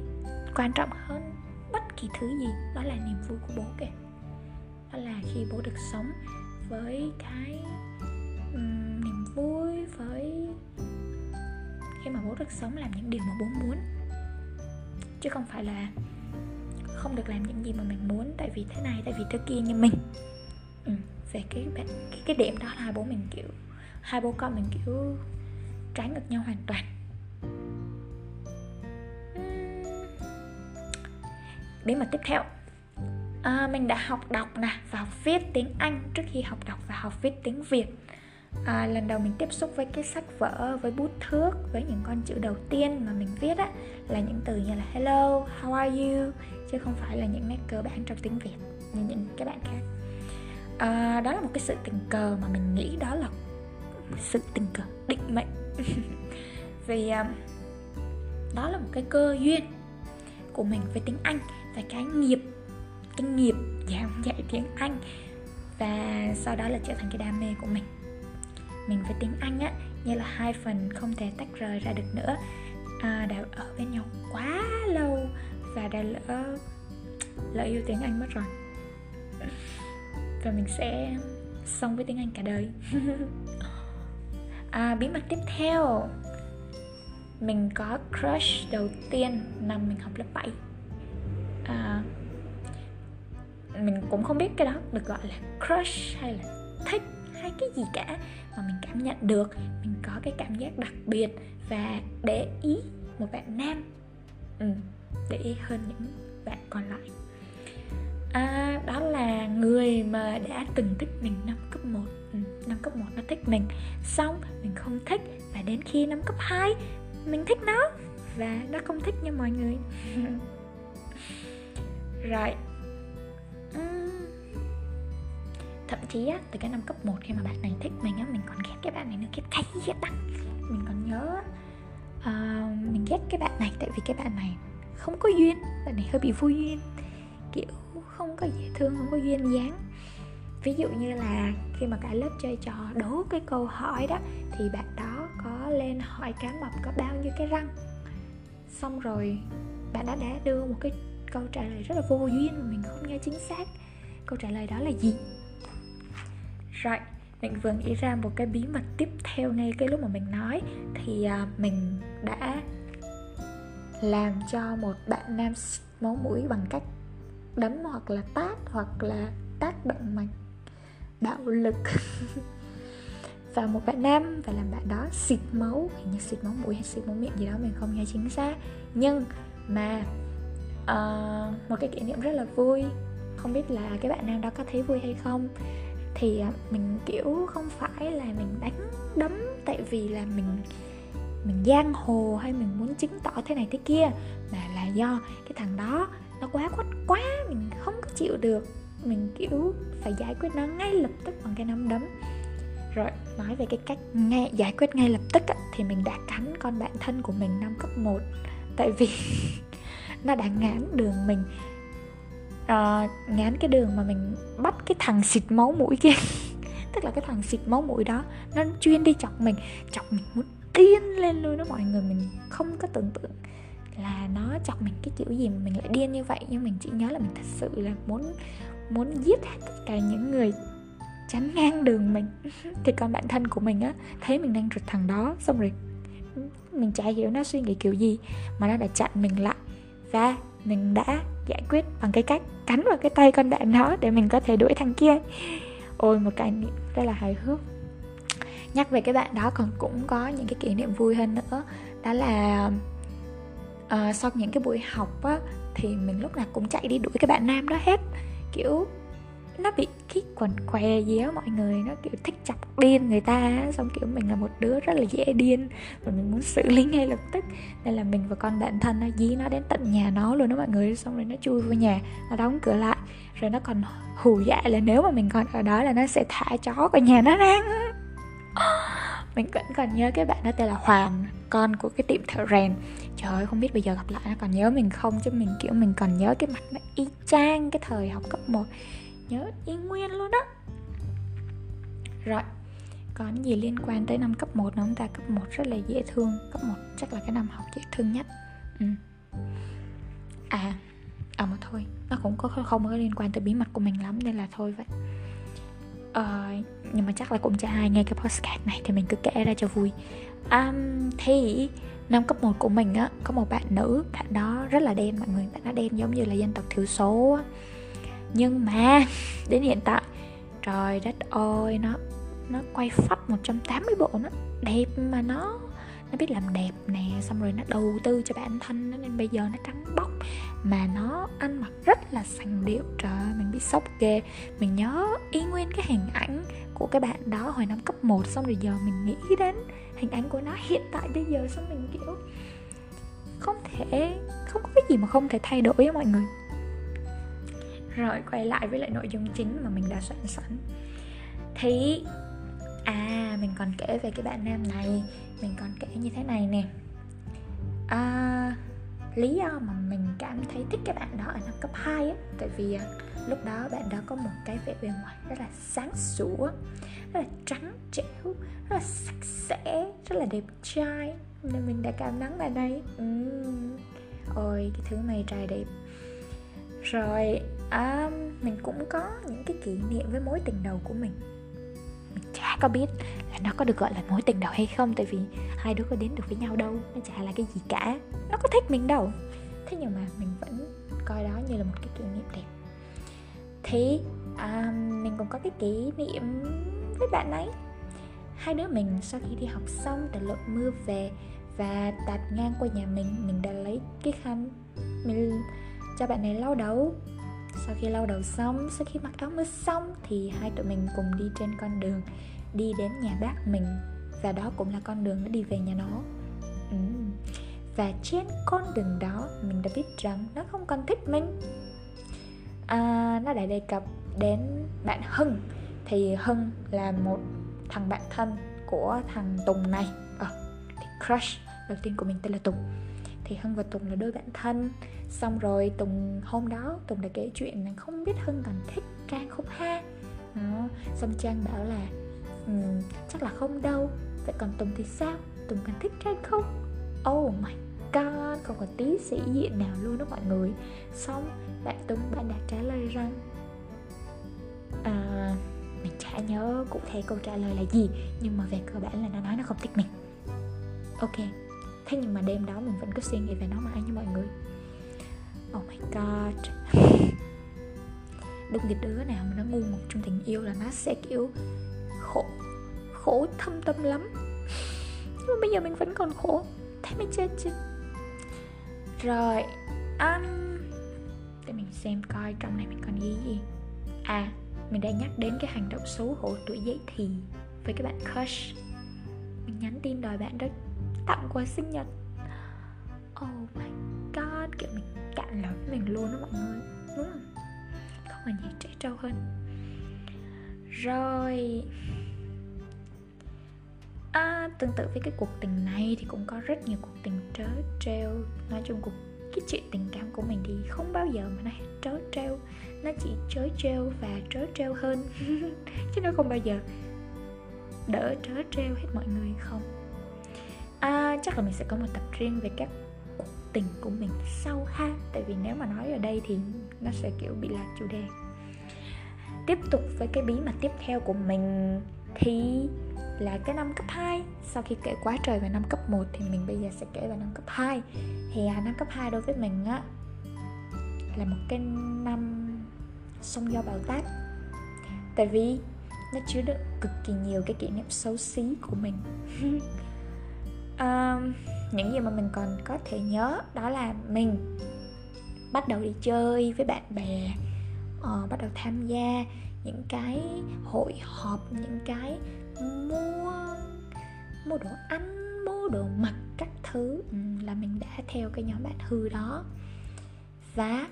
quan trọng hơn bất kỳ thứ gì đó là niềm vui của bố kìa. Đó là khi bố được sống với cái um, vui với khi mà bố được sống làm những điều mà bố muốn. Chứ không phải là không được làm những gì mà mình muốn tại vì thế này tại vì thế kia như mình. Ừ, về cái, cái cái điểm đó là bố mình kiểu hai bố con mình kiểu trái ngược nhau hoàn toàn. Bí mật tiếp theo. À, mình đã học đọc nè và học viết tiếng anh trước khi học đọc và học viết tiếng việt à, lần đầu mình tiếp xúc với cái sách vở với bút thước với những con chữ đầu tiên mà mình viết á là những từ như là hello how are you? chứ không phải là những nét cơ bản trong tiếng việt như những các bạn khác. À, đó là một cái sự tình cờ mà mình nghĩ đó là sự tình cờ định mệnh. Vì à, đó là một cái cơ duyên của mình với tiếng anh và cái nghiệp cái nghiệp giảng dạy tiếng anh và sau đó là trở thành cái đam mê của mình mình với tiếng anh á như là hai phần không thể tách rời ra được nữa. À, đã ở bên nhau quá lâu và đã lỡ lỡ yêu tiếng anh mất rồi. Và mình sẽ sống với tiếng anh cả đời. À, bí mật tiếp theo. Mình có crush đầu tiên năm mình học lớp 7 à, mình cũng không biết cái đó được gọi là crush hay là thích cái gì cả mà mình cảm nhận được mình có cái cảm giác đặc biệt và để ý một bạn nam. Ừ, để ý hơn những bạn còn lại. À, đó là người mà đã từng thích mình năm cấp 1 ừ, năm cấp 1 nó thích mình. Xong mình không thích và đến khi năm cấp 2 mình thích nó. Và nó không thích như mọi người. Rồi thậm chí á từ cái năm cấp 1 khi mà bạn này thích mình á mình còn ghét cái bạn này nữa ghét cay ghét đắng. Mình còn nhớ uh, mình ghét cái bạn này tại vì cái bạn này không có duyên bạn này hơi bị vô duyên kiểu không có dễ thương không có duyên dáng. Ví dụ như là khi mà cả lớp chơi trò đố cái câu hỏi đó thì bạn đó có lên hỏi cá mập có bao nhiêu cái răng. Xong rồi bạn đó đã đưa một cái câu trả lời rất là vô duyên mà mình không nhớ chính xác. Câu trả lời đó là gì? Right, mình vừa nghĩ ra một cái bí mật tiếp theo ngay cái lúc mà mình nói. Thì à, mình đã làm cho một bạn nam máu mũi bằng cách đấm hoặc là tát hoặc là tác động mạnh bạo lực. Và một bạn nam và làm bạn đó xịt máu hình như xịt máu mũi hay xịt máu miệng gì đó mình không nhớ chính xác. Nhưng mà uh, một cái kỷ niệm rất là vui. Không biết là cái bạn nam đó có thấy vui hay không? Thì à, mình kiểu không phải là mình đánh đấm tại vì là mình mình giang hồ hay mình muốn chứng tỏ thế này thế kia mà là do cái thằng đó nó quá quách quá mình không có chịu được. Mình kiểu phải giải quyết nó ngay lập tức bằng cái nắm đấm. Rồi nói về cái cách ngay giải quyết ngay lập tức á, thì mình đã cắn con bạn thân của mình năm cấp 1 tại vì nó đã ngán đường mình uh, ngán cái đường mà mình bắt cái thằng xịt máu mũi kia. Tức là cái thằng xịt máu mũi đó nó chuyên đi chọc mình chọc mình muốn điên lên luôn đó mọi người mình không có tưởng tượng là nó chọc mình cái kiểu gì mà mình lại điên như vậy. Nhưng mình chỉ nhớ là mình thật sự là muốn muốn giết hết tất cả những người chắn ngang đường mình. Thì còn bạn thân của mình á thấy mình đang rượt thằng đó xong rồi mình chả hiểu nó suy nghĩ kiểu gì mà nó đã chặn mình lại. Và mình đã giải quyết bằng cái cách cắn vào cái tay con bạn đó để mình có thể đuổi thằng kia. Ôi một cái niệm rất là hài hước. Nhắc về cái bạn đó còn cũng có những cái kỷ niệm vui hơn nữa. Đó là uh, sau những cái buổi học á thì mình lúc nào cũng chạy đi đuổi cái bạn nam đó hết. Kiểu nó bị cái quần què gì mọi người, nó kiểu thích chọc điên người ta xong kiểu mình là một đứa rất là dễ điên và mình muốn xử lý ngay lập tức. Nên là mình và con bạn thân nó dí nó đến tận nhà nó luôn đó mọi người, xong rồi nó chui vô nhà, nó đóng cửa lại, rồi nó còn hù dại là nếu mà mình còn ở đó là nó sẽ thả chó vào nhà nó ra mình vẫn còn nhớ cái bạn đó tên là Hoàng, con của cái tiệm thợ rèn. Trời ơi, không biết bây giờ gặp lại nó còn nhớ mình không, chứ mình, kiểu, mình còn nhớ cái mặt nó y chang cái thời học cấp 1 nhớ y nguyên luôn đó. Rồi còn gì liên quan tới năm cấp 1 nữa không ta? Cấp 1 rất là dễ thương cấp 1 chắc là cái năm học dễ thương nhất. Ừ. à à mà thôi nó cũng có không có liên quan tới bí mật của mình lắm nên là thôi vậy. Ờ, nhưng mà chắc là cũng chả ai nghe cái podcast này thì mình cứ kể ra cho vui. Um, thì năm cấp 1 của mình á có một bạn nữ bạn đó rất là đen mọi người bạn đó đen giống như là dân tộc thiểu số á nhưng mà, đến hiện tại, trời đất ơi, nó nó quay phắt 180 bộ nó. Đẹp mà nó nó biết làm đẹp nè, xong rồi nó đầu tư cho bản thân nó, nên bây giờ nó trắng bóc. Mà nó ăn mặc rất là sành điệu, trời ơi, mình bị sốc ghê. Mình nhớ y nguyên cái hình ảnh của cái bạn đó hồi năm cấp 1 xong rồi giờ mình nghĩ đến hình ảnh của nó hiện tại bây giờ, xong mình kiểu không thể, không có cái gì mà không thể thay đổi á mọi người rồi quay lại với lại nội dung chính mà mình đã soạn sẵn. Thì à mình còn kể về cái bạn nam này. Mình còn kể như thế này nè. À, lý do mà mình cảm thấy thích cái bạn đó ở năm cấp 2 á tại vì à, lúc đó bạn đó có một cái vẻ bề ngoài rất là sáng sủa rất là trắng trẻo rất là sạch sẽ rất là đẹp trai. Nên mình đã cảm nắng bạn ấy. Ừ. ôi cái thứ mày trai đẹp. Rồi à, mình cũng có những cái kỷ niệm với mối tình đầu của mình. Mình chả có biết là nó có được gọi là mối tình đầu hay không tại vì hai đứa có đến được với nhau đâu nó chả là cái gì cả. Nó có thích mình đâu. Thế nhưng mà mình vẫn coi đó như là một cái kỷ niệm đẹp. Thì à, mình cũng có cái kỷ niệm với bạn ấy. Hai đứa mình sau khi đi học xong đã lội mưa về và tạt ngang qua nhà mình mình đã lấy cái khăn mình cho bạn này lau đầu sau khi lau đầu xong sau khi mặc áo mưa xong thì hai tụi mình cùng đi trên con đường đi đến nhà bác mình. Và đó cũng là con đường nó đi về nhà nó. Ừ. và trên con đường đó mình đã biết rằng nó không còn thích mình. À, nó đã đề cập đến bạn hưng. Thì hưng là một thằng bạn thân của thằng tùng này. À, thì crush đầu tiên của mình tên là tùng. Thì hưng và tùng là đôi bạn thân xong rồi tùng hôm đó tùng đã kể chuyện là không biết hưng còn thích trang không ha đó. Ờ, xong trang bảo là um, chắc là không đâu. Vậy còn tùng thì sao? Tùng còn thích trang không oh my god không có tí sĩ diện nào luôn đó mọi người. Xong bạn tùng bạn đã trả lời rằng à, mình chả nhớ cụ thể câu trả lời là gì nhưng mà về cơ bản là nó nói nó không thích mình. Ok thế nhưng mà đêm đó mình vẫn cứ suy nghĩ về nó mãi nha mọi người oh my god. Đúng cái đứa nào mà nó ngu ngốc trong tình yêu là nó sẽ kiểu khổ khổ thâm tâm lắm. Nhưng mà bây giờ mình vẫn còn khổ. Thế mới chết chứ. Rồi um, để mình xem coi trong này mình còn ghi gì. À mình đã nhắc đến cái hành động xấu hổ tuổi dậy thì với cái bạn crush mình nhắn tin đòi bạn đó tặng quà sinh nhật. Oh my god kiểu mình mình luôn đó mọi người. Đúng không? Không còn gì trẻ trâu hơn. Rồi. À, tương tự với cái cuộc tình này thì cũng có rất nhiều cuộc tình trớ treo nói chung cuộc cái chuyện tình cảm của mình thì không bao giờ mà nó hết trớ treo nó chỉ trớ treo và trớ treo hơn. Chứ nó không bao giờ đỡ trớ treo hết mọi người không? À, chắc là mình sẽ có một tập riêng về các tình của mình sau ha? Tại vì nếu mà nói ở đây thì nó sẽ kiểu bị lạc chủ đề. Tiếp tục với cái bí mật tiếp theo của mình thì là cái năm cấp 2 Sau khi kể quá trời về năm cấp 1 thì mình bây giờ sẽ kể về năm cấp 2 Thì à, năm cấp 2 đối với mình á là một cái năm sông do bão táp Tại vì nó chứa đựng cực kỳ nhiều cái kỷ niệm xấu xí của mình. À, những gì mà mình còn có thể nhớ đó là mình bắt đầu đi chơi với bạn bè uh, bắt đầu tham gia những cái hội họp những cái mua mua đồ ăn mua đồ mặc các thứ. Ừ, là mình đã theo cái nhóm bạn hư đó. Và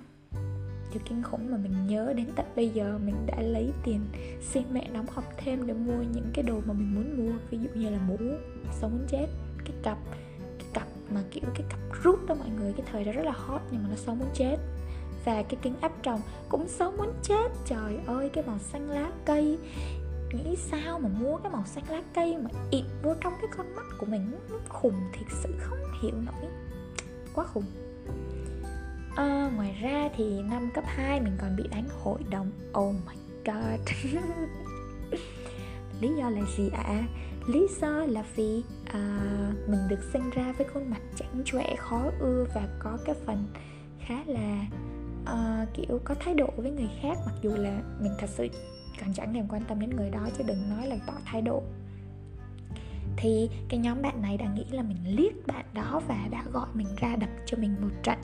điều kinh khủng mà mình nhớ đến tận bây giờ mình đã lấy tiền xin mẹ đóng học thêm để mua những cái đồ mà mình muốn mua. Ví dụ như là mũ sống muốn chết cái cặp mà kiểu cái cặp rút đó mọi người cái thời đó rất là hot nhưng mà nó xấu muốn chết. Và cái kính áp tròng cũng xấu muốn chết. Trời ơi cái màu xanh lá cây. Nghĩ sao mà mua cái màu xanh lá cây mà ịt vô trong cái con mắt của mình? Nó khùng thiệt sự không hiểu nổi. Quá khùng. À, ngoài ra thì năm cấp 2 mình còn bị đánh hội đồng. Oh my god. Lý do là gì ạ? à? Lý do là vì à, mình được sinh ra với khuôn mặt chảnh chọe khó ưa và có cái phần khá là à, kiểu có thái độ với người khác mặc dù là mình thật sự còn chẳng thèm quan tâm đến người đó chứ đừng nói là tỏ thái độ. Thì cái nhóm bạn này đã nghĩ là mình liếc bạn đó và đã gọi mình ra đập cho mình một trận.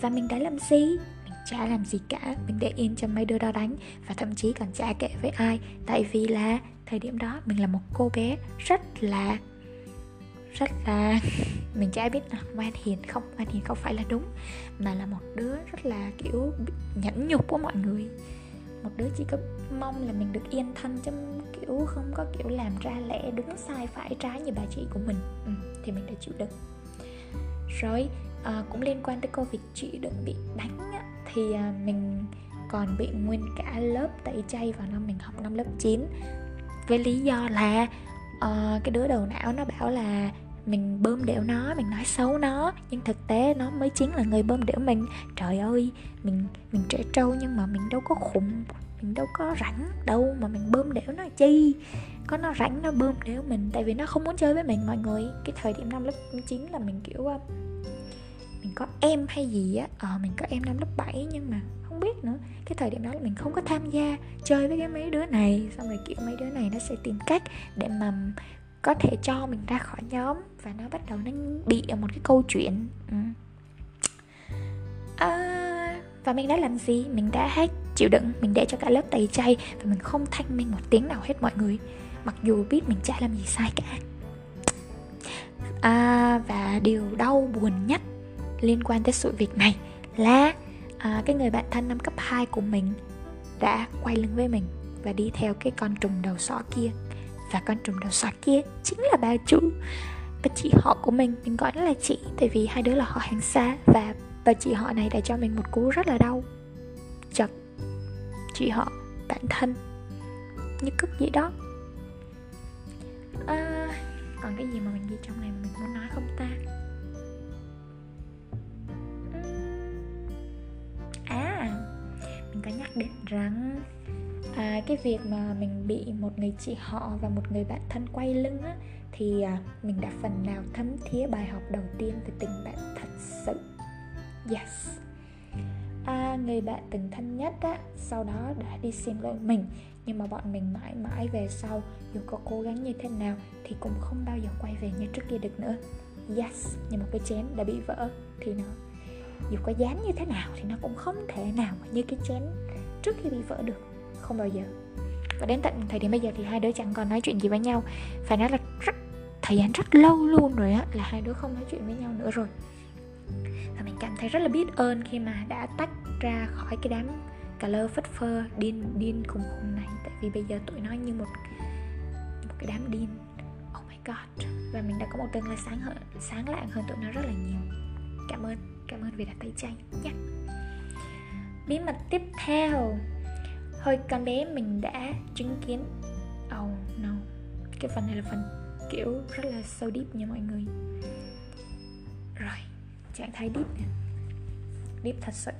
Và mình đã làm gì? Mình chả làm gì cả. Mình để yên cho mấy đứa đó đánh và thậm chí còn chả kể với ai. Tại vì là thời điểm đó mình là một cô bé rất là rất là mình chả biết là ngoan hiền không ngoan hiền không phải là đúng mà là một đứa rất là kiểu nhẫn nhục của mọi người. Một đứa chỉ có mong là mình được yên thân chứ kiểu không có kiểu làm ra lẽ đúng sai phải trái như bà chị của mình. Ừ, thì mình đã chịu đựng. Rồi à, cũng liên quan tới câu việc chị đừng bị đánh á, thì à, mình còn bị nguyên cả lớp tẩy chay vào năm mình học năm lớp 9 với lý do là uh, cái đứa đầu não nó bảo là mình bơm đẽo nó mình nói xấu nó nhưng thực tế nó mới chính là người bơm đẽo mình. Trời ơi mình mình trẻ trâu nhưng mà mình đâu có khủng mình đâu có rảnh đâu mà mình bơm đẽo nó chi. Có nó rảnh nó bơm đẽo mình tại vì nó không muốn chơi với mình mọi người. Cái thời điểm năm lớp 9 là mình kiểu ờ, mình có em hay gì á ờ mình có em năm lớp 7 nhưng mà nữa. Cái thời điểm đó là mình không có tham gia chơi với cái mấy đứa này. Xong rồi kiểu mấy đứa này nó sẽ tìm cách để mà có thể cho mình ra khỏi nhóm và nó bắt đầu nó bị ở một cái câu chuyện. Ừ. à, và mình đã làm gì? Mình đã hết chịu đựng mình để cho cả lớp tẩy chay và mình không thanh minh một tiếng nào hết mọi người. Mặc dù biết mình chả làm gì sai cả. À, và điều đau buồn nhất liên quan tới sự việc này là à, cái người bạn thân năm cấp 2 của mình đã quay lưng với mình và đi theo cái con trùng đầu sỏ kia. Và con trùng đầu sỏ kia chính là bà chủ. Bà chị họ của mình mình gọi nó là chị tại vì hai đứa là họ hàng xa và bà chị họ này đã cho mình một cú rất là đau. Chật chị họ bản thân như cất vậy đó. À, còn cái gì mà mình ghi trong này mà mình muốn nói không ta? Có nhắc đến rằng à, cái việc mà mình bị một người chị họ và một người bạn thân quay lưng á thì à, mình đã phần nào thấm thía bài học đầu tiên về tình bạn thật sự. Yes. À, người bạn từng thân nhất á sau đó đã đi xin lỗi mình nhưng mà bọn mình mãi mãi về sau dù có cố gắng như thế nào thì cũng không bao giờ quay về như trước kia được nữa. Yes như một cái chén đã bị vỡ thì nó dù có dán như thế nào thì nó cũng không thể nào mà như cái chén trước khi bị vỡ được, không bao giờ. Và đến tận thời điểm bây giờ thì hai đứa chẳng còn nói chuyện gì với nhau. Phải nói là rất, thời gian rất lâu luôn rồi á, là hai đứa không nói chuyện với nhau nữa rồi. Và mình cảm thấy rất là biết ơn khi mà đã tách ra khỏi cái đám cà lơ phất phơ, điên điên khùng khùng này. Tại vì bây giờ tụi nó như một một cái đám điên. Oh my god. Và mình đã có một tương lai sáng hơn, sáng lạng hơn tụi nó rất là nhiều cảm ơn cảm ơn vì đã tay chay nhé. Bí mật tiếp theo. Hồi con bé mình đã chứng kiến. Oh no. Cái phần này là phần kiểu rất là sâu deep nha mọi người. Rồi trạng thái deep nè. Deep thật sự.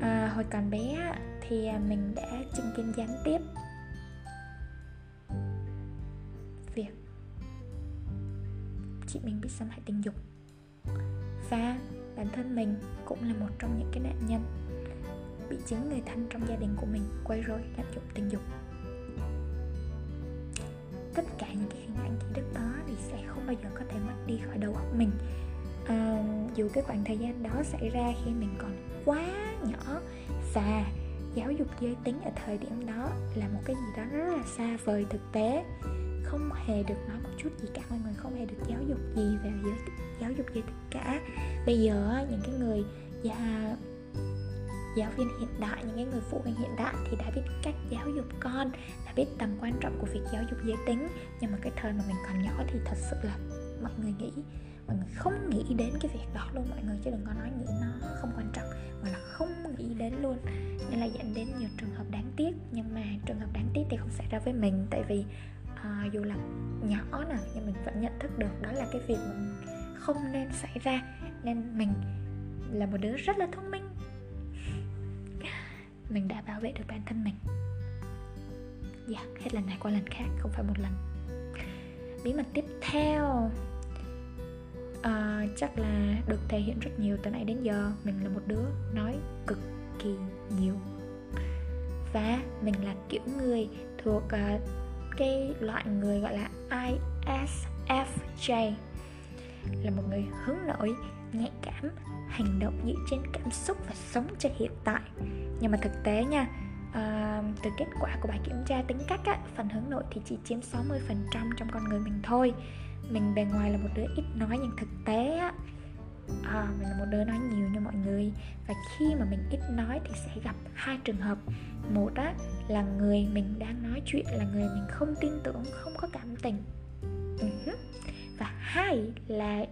À, hồi còn bé thì à, mình đã chứng kiến gián tiếp. Việc. Chị mình bị xâm hại tình dục ra bản thân mình cũng là một trong những cái nạn nhân bị chính người thân trong gia đình của mình quay rối lạm dụng tình dục. Tất cả những cái hình ảnh ký đức đó thì sẽ không bao giờ có thể mất đi khỏi đầu óc mình. À, dù cái khoảng thời gian đó xảy ra khi mình còn quá nhỏ và giáo dục giới tính ở thời điểm đó là một cái gì đó rất là xa vời thực tế không hề được nói một chút gì cả, mọi người không hề được giáo dục gì về giới giáo dục giới tính cả. Bây giờ những cái người già, giáo viên hiện đại, những cái người phụ huynh hiện đại thì đã biết cách giáo dục con, đã biết tầm quan trọng của việc giáo dục giới tính. Nhưng mà cái thời mà mình còn nhỏ thì thật sự là mọi người nghĩ, mọi người không nghĩ đến cái việc đó luôn. Mọi người chứ đừng có nói nghĩ nó không quan trọng, mà là không nghĩ đến luôn. Nên là dẫn đến nhiều trường hợp đáng tiếc, nhưng mà trường hợp đáng tiếc thì không xảy ra với mình. Tại vì uh, dù là nhỏ nè nhưng mình vẫn nhận thức được đó là cái việc mình không nên xảy ra. Nên mình là một đứa rất là thông minh. Mình đã bảo vệ được bản thân mình. Dạ yeah, hết lần này qua lần khác không phải một lần. Bí mật tiếp theo. Uh, chắc là được thể hiện rất nhiều từ nãy đến giờ. Mình là một đứa nói cực kỳ nhiều. Và mình là kiểu người thuộc uh, cái loại người gọi là ISFJ là một người hướng nội nhạy cảm hành động dựa trên cảm xúc và sống cho hiện tại. Nhưng mà thực tế nha à, từ kết quả của bài kiểm tra tính cách á, phần hướng nội thì chỉ chiếm 60% trong con người mình thôi. Mình bề ngoài là một đứa ít nói nhưng thực tế á à, mình là một đứa nói nhiều như mọi người. Và khi mà mình ít nói thì sẽ gặp hai trường hợp. Một á là người mình đang nói chuyện là người mình không tin tưởng không có cảm tình. Uh-huh. và hai là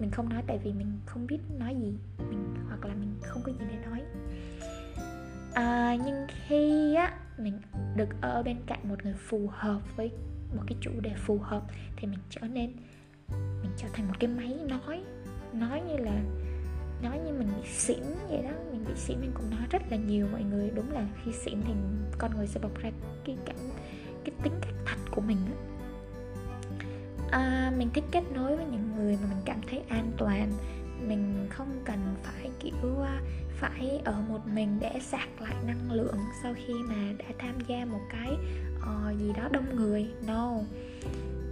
mình không nói tại vì mình không biết nói gì mình hoặc là mình không có gì để nói. À, nhưng khi á mình được ở bên cạnh một người phù hợp với một cái chủ đề phù hợp thì mình trở nên mình trở thành một cái máy nói nói như là nói như mình bị xỉn vậy đó mình bị xỉn mình cũng nói rất là nhiều mọi người. Đúng là khi xỉn thì con người sẽ bộc ra cái cảm cái tính cách thật của mình đó. À, mình thích kết nối với những người mà mình cảm thấy an toàn. Mình không cần phải kiểu à, phải ở một mình để sạc lại năng lượng sau khi mà đã tham gia một cái uh, gì đó đông người. No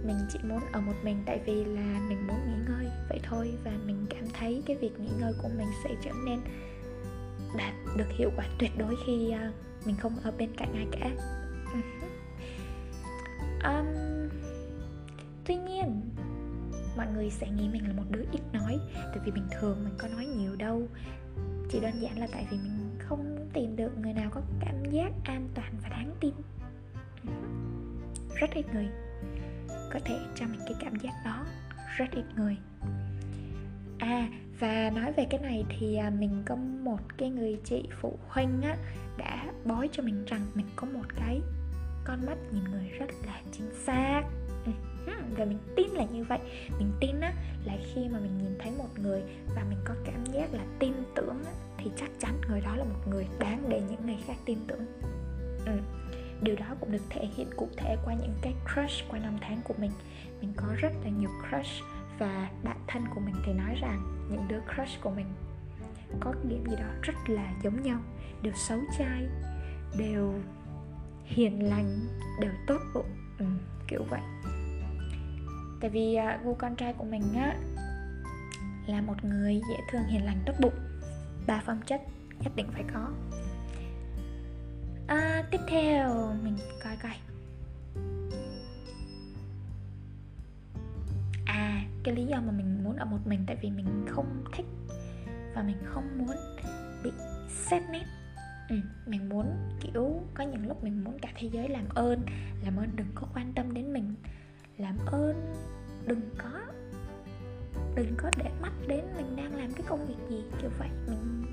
mình chỉ muốn ở một mình tại vì là mình muốn nghỉ ngơi vậy thôi và mình cảm thấy cái việc nghỉ ngơi của mình sẽ trở nên đạt được hiệu quả tuyệt đối khi à, mình không ở bên cạnh ai cả. Um, tuy nhiên mọi người sẽ nghĩ mình là một đứa ít nói tại vì bình thường mình có nói nhiều đâu. Chỉ đơn giản là tại vì mình không tìm được người nào có cảm giác an toàn và đáng tin. Rất ít người có thể cho mình cái cảm giác đó rất ít người. À và nói về cái này thì à, mình có một cái người chị phụ huynh á đã bói cho mình rằng mình có một cái con mắt nhìn người rất là chính xác. Và mình tin là như vậy. Mình tin á là khi mà mình nhìn thấy một người và mình có cảm giác là tin tưởng á, thì chắc chắn người đó là một người đáng để những người khác tin tưởng. Ừ điều đó cũng được thể hiện cụ thể qua những cái crush qua năm tháng của mình. Mình có rất là nhiều crush và bạn thân của mình thì nói rằng những đứa crush của mình có điểm gì đó rất là giống nhau đều xấu trai đều hiền lành đều tốt bụng ừ, kiểu vậy. Tại vì uh, gu con trai của mình á là một người dễ thương hiền lành tốt bụng. Ba phẩm chất nhất định phải có à, tiếp theo mình coi coi. À cái lý do mà mình muốn ở một mình tại vì mình không thích và mình không muốn bị xét nét. Ừ, mình muốn kiểu có những lúc mình muốn cả thế giới làm ơn làm ơn đừng có quan tâm đến mình làm ơn đừng có đừng có để mắt đến mình đang làm cái công việc gì kiểu vậy. Mình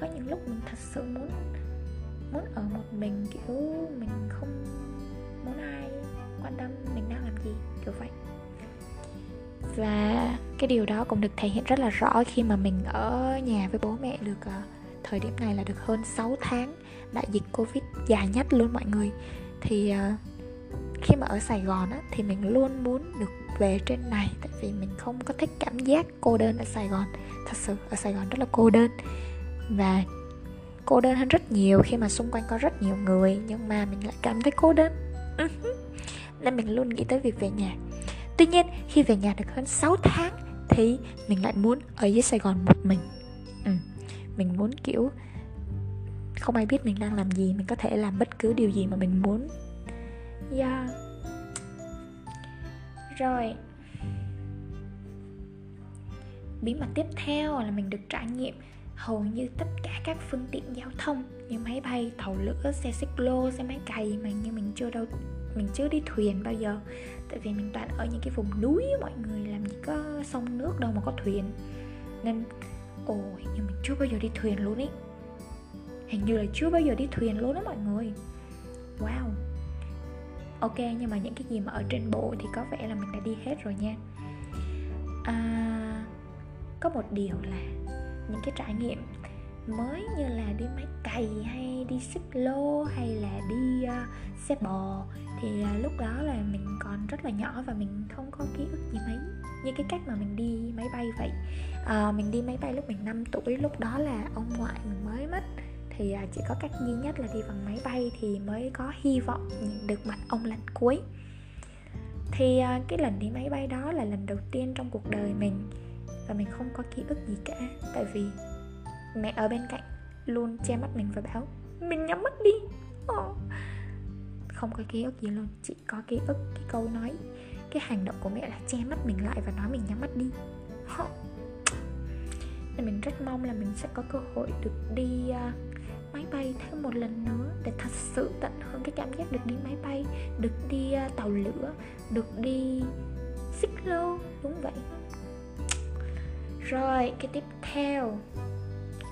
có những lúc mình thật sự muốn muốn ở một mình kiểu mình không muốn ai quan tâm mình đang làm gì kiểu vậy. Và cái điều đó cũng được thể hiện rất là rõ khi mà mình ở nhà với bố mẹ được uh, thời điểm này là được hơn 6 tháng đại dịch covid dài nhất luôn mọi người. Thì uh, khi mà ở Sài Gòn á, thì mình luôn muốn được về trên này tại vì mình không có thích cảm giác cô đơn ở Sài Gòn. Thật sự ở Sài Gòn rất là cô đơn. Và cô đơn hơn rất nhiều khi mà xung quanh có rất nhiều người, nhưng mà mình lại cảm thấy cô đơn. Ừ Nên mình luôn nghĩ tới việc về nhà. Tuy nhiên, khi về nhà được hơn 6 tháng thì mình lại muốn ở dưới Sài Gòn một mình. Ừ. mình muốn, kiểu, không ai biết mình đang làm gì, mình có thể làm bất cứ điều gì mà mình muốn. Yeah rồi. Bí mật tiếp theo là mình được trải nghiệm hầu như tất cả các phương tiện giao thông như máy bay, tàu lửa, xe xích lô, xe máy cày mà như mình chưa đâu mình chưa đi thuyền bao giờ. Tại vì mình toàn ở những cái vùng núi mọi người làm gì có sông nước đâu mà có thuyền. Nên ồ nhưng mình chưa bao giờ đi thuyền luôn ý. Hình như là chưa bao giờ đi thuyền luôn đó mọi người. Wow. Ok nhưng mà những cái gì mà ở trên bộ thì có vẻ là mình đã đi hết rồi nha. À, có một điều là những cái trải nghiệm mới như là đi máy cày hay đi xích lô hay là đi uh, xe bò. Thì uh, lúc đó là mình còn rất là nhỏ và mình không có ký ức gì mấy như cái cách mà mình đi máy bay vậy. Uh, mình đi máy bay lúc mình 5 tuổi lúc đó là ông ngoại mình mới mất. Thì uh, chỉ có cách duy nhất là đi bằng máy bay thì mới có hy vọng nhìn được mặt ông lần cuối. Thì uh, cái lần đi máy bay đó là lần đầu tiên trong cuộc đời mình và mình không có ký ức gì cả. Tại vì mẹ ở bên cạnh luôn che mắt mình và bảo mình nhắm mắt đi. Oh. không có ký ức gì luôn chỉ có ký ức cái câu nói cái hành động của mẹ là che mắt mình lại và nói mình nhắm mắt đi. Oh. nên mình rất mong là mình sẽ có cơ hội được đi uh, máy bay thêm một lần nữa để thật sự tận hưởng cái cảm giác được đi máy bay được đi uh, tàu lửa được đi xích lô. Đúng vậy rồi cái tiếp theo.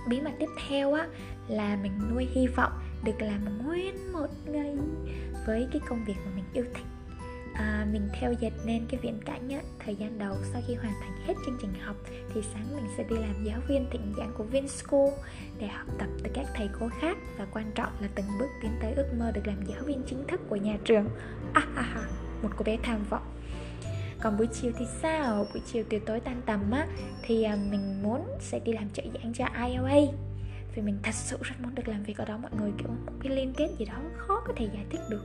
Bí mật tiếp theo á là mình nuôi hy vọng được làm nguyên một ngày với cái công việc mà mình yêu thích. À, mình theo dệt nên cái viễn cảnh á, thời gian đầu sau khi hoàn thành hết chương trình học thì sáng mình sẽ đi làm giáo viên thịnh giảng của Vinschool để học tập từ các thầy cô khác và quan trọng là từng bước tiến tới ước mơ được làm giáo viên chính thức của nhà trường. À, à, à, một cô bé tham vọng còn buổi chiều thì sao? Buổi chiều từ tối tan tầm á thì à, mình muốn sẽ đi làm trợ giảng cho IOA vì mình thật sự rất muốn được làm việc ở đó mọi người kiểu một cái liên kết gì đó khó có thể giải thích được.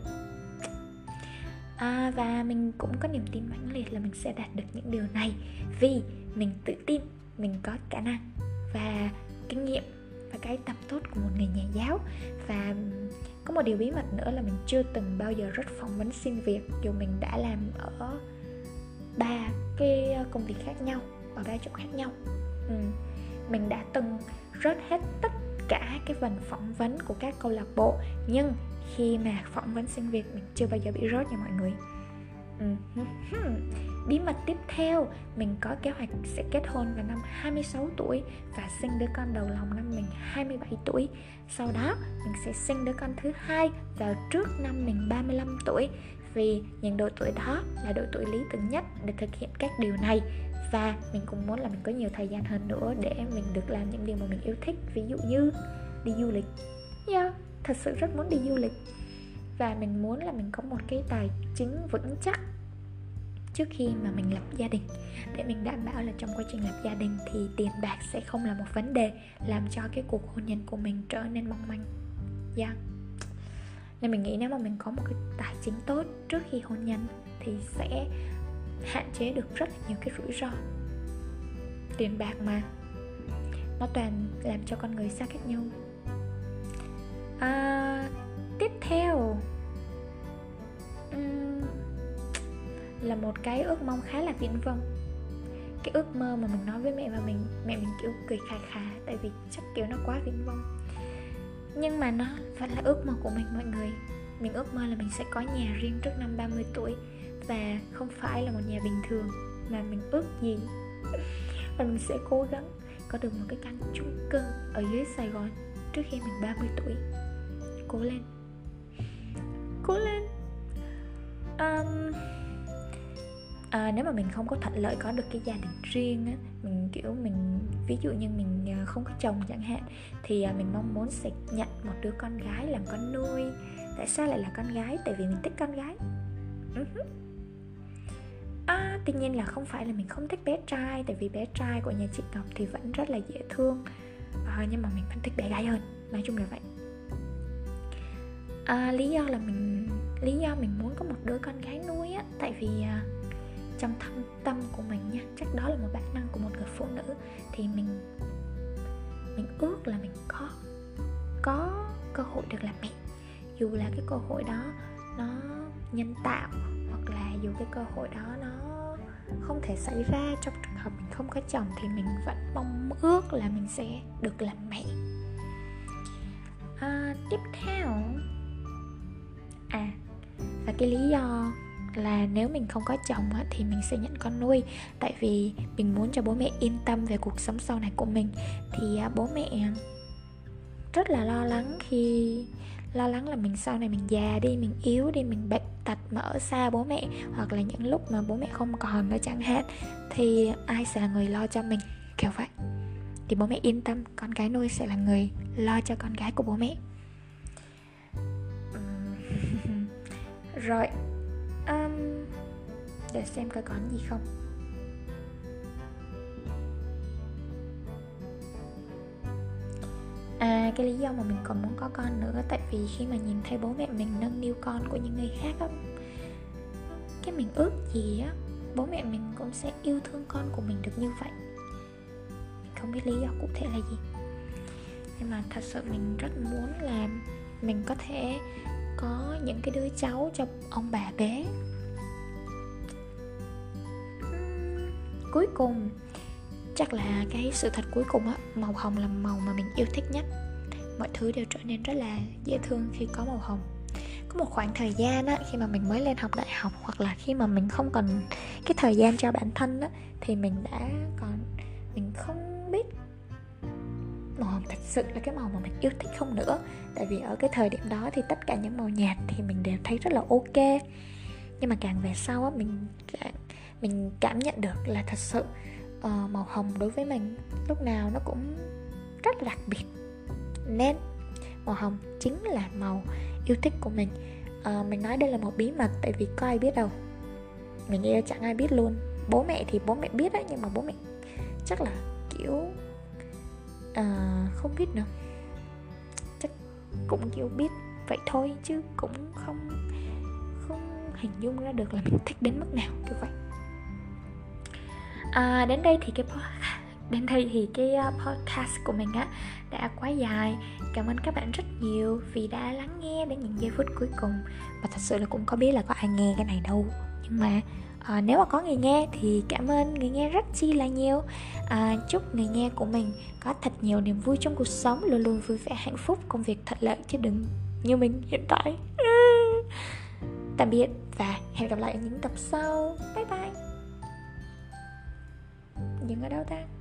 À, và mình cũng có niềm tin mãnh liệt là mình sẽ đạt được những điều này vì mình tự tin mình có khả năng và kinh nghiệm và cái tâm tốt của một người nhà giáo. Và có một điều bí mật nữa là mình chưa từng bao giờ rất phỏng vấn xin việc dù mình đã làm ở ba cái ờ, công việc khác nhau ở ba chỗ khác nhau ừ. mình đã từng rớt hết tất cả cái phần phỏng vấn của các câu lạc bộ nhưng khi mà phỏng vấn sinh việc mình chưa bao giờ bị rớt nha mọi người ừ. Bí mật tiếp theo, mình có kế hoạch sẽ kết hôn vào năm 26 tuổi và sinh đứa con đầu lòng năm mình 27 tuổi. Sau đó, mình sẽ sinh đứa con thứ hai vào trước năm mình 35 tuổi vì những độ tuổi đó là độ tuổi lý tưởng nhất để thực hiện các điều này. Và mình cũng muốn là mình có nhiều thời gian hơn nữa để mình được làm những điều mà mình yêu thích ví dụ như đi du lịch. Yeah, thật sự rất muốn đi du lịch. Và mình muốn là mình có một cái tài chính vững chắc trước khi mà mình lập gia đình. Để mình đảm bảo là trong quá trình lập gia đình thì tiền bạc sẽ không là một vấn đề làm cho cái cuộc hôn nhân của mình trở nên mong manh. Yeah nên mình nghĩ nếu mà mình có một cái tài chính tốt trước khi hôn nhân thì sẽ hạn chế được rất là nhiều cái rủi ro. Tiền bạc mà. Nó toàn làm cho con người xa cách nhau. À, tiếp theo. Um, là một cái ước mong khá là viễn vông. Cái ước mơ mà mình nói với mẹ và mình mẹ mình kiểu cười khà khà tại vì chắc kiểu nó quá viễn vông nhưng mà nó vẫn là ước mơ của mình, mọi người. Mình ước mơ là mình sẽ có nhà riêng trước năm 30 tuổi và không phải là một nhà bình thường, mà mình ước gì và mình sẽ cố gắng có được một cái căn chung cư ở dưới Sài Gòn trước khi mình 30 tuổi. Cố lên. À, nếu mà mình không có thuận lợi có được cái gia đình riêng á mình kiểu mình ví dụ như mình à, không có chồng chẳng hạn thì à, mình mong muốn sẽ nhận một đứa con gái làm con nuôi. Tại sao lại là con gái? Tại vì mình thích con gái. Uh-huh. à, tuy nhiên là không phải là mình không thích bé trai tại vì bé trai của nhà chị ngọc thì vẫn rất là dễ thương. À, nhưng mà mình vẫn thích bé gái hơn nói chung là vậy. À, lý do là mình lý do mình muốn có một đứa con gái nuôi á tại vì à, trong thâm tâm của mình nha. Chắc đó là một bản năng của một người phụ nữ. Thì mình mình ước là mình có có cơ hội được làm mẹ. Dù là cái cơ hội đó nó nhân tạo hoặc là dù cái cơ hội đó nó không thể xảy ra trong trường hợp mình không có chồng thì mình vẫn mong ước là mình sẽ được làm mẹ. À, tiếp theo. À và cái lý do là nếu mình không có chồng á, thì mình sẽ nhận con nuôi. Tại vì mình muốn cho bố mẹ yên tâm về cuộc sống sau này của mình. Thì à, bố mẹ rất là lo lắng khi lo lắng là mình sau này mình già đi mình yếu đi mình bệnh tật mà ở xa bố mẹ hoặc là những lúc mà bố mẹ không còn nữa chẳng hạn thì ai sẽ là người lo cho mình? Kiểu vậy. Thì bố mẹ yên tâm con gái nuôi sẽ là người lo cho con gái của bố mẹ. Rồi um, để xem coi còn gì không. À cái lý do mà mình còn muốn có con nữa Tại vì khi mà nhìn thấy bố mẹ mình nâng niu con của những người khác á Cái mình ước gì á Bố mẹ mình cũng sẽ yêu thương con của mình được như vậy. Mình không biết lý do cụ thể là gì. Nhưng mà thật sự mình rất muốn là Mình có thể có những cái đứa cháu cho ông bà bé uhm, cuối cùng, chắc là cái sự thật cuối cùng á, màu hồng là màu mà mình yêu thích nhất. Mọi thứ đều trở nên rất là dễ thương khi có màu hồng. Có một khoảng thời gian á, khi mà mình mới lên học đại học hoặc là khi mà mình không còn cái thời gian cho bản thân á, thì mình đã còn, mình không màu hồng thật sự là cái màu mà mình yêu thích không nữa. Tại vì ở cái thời điểm đó thì tất cả những màu nhạt thì mình đều thấy rất là ok. Nhưng mà càng về sau á mình càng mình cảm nhận được là thật sự uh, màu hồng đối với mình lúc nào nó cũng rất là đặc biệt. Nên màu hồng chính là màu yêu thích của mình. Uh, mình nói đây là một bí mật tại vì có ai biết đâu. Mình yêu chẳng ai biết luôn. Bố mẹ thì bố mẹ biết đấy nhưng mà bố mẹ chắc là kiểu à, không biết nữa. Chắc cũng kiểu biết vậy thôi chứ cũng không không hình dung ra được là mình thích đến mức nào kiểu vậy. À, đến đây thì cái đến đây thì cái ờ, podcast của mình á đã quá dài. Cảm ơn các bạn rất nhiều vì đã lắng nghe đến những giây phút cuối cùng. Và thật sự là cũng có biết là có ai nghe cái này đâu. Nhưng mà à, nếu mà có người nghe thì cảm ơn người nghe rất chi là nhiều. À, chúc người nghe của mình có thật nhiều niềm vui trong cuộc sống luôn luôn vui vẻ hạnh phúc công việc thuận lợi chứ đừng như mình hiện tại. Tạm biệt và hẹn gặp lại ở những tập sau. Bye bye. Dừng ở đâu ta?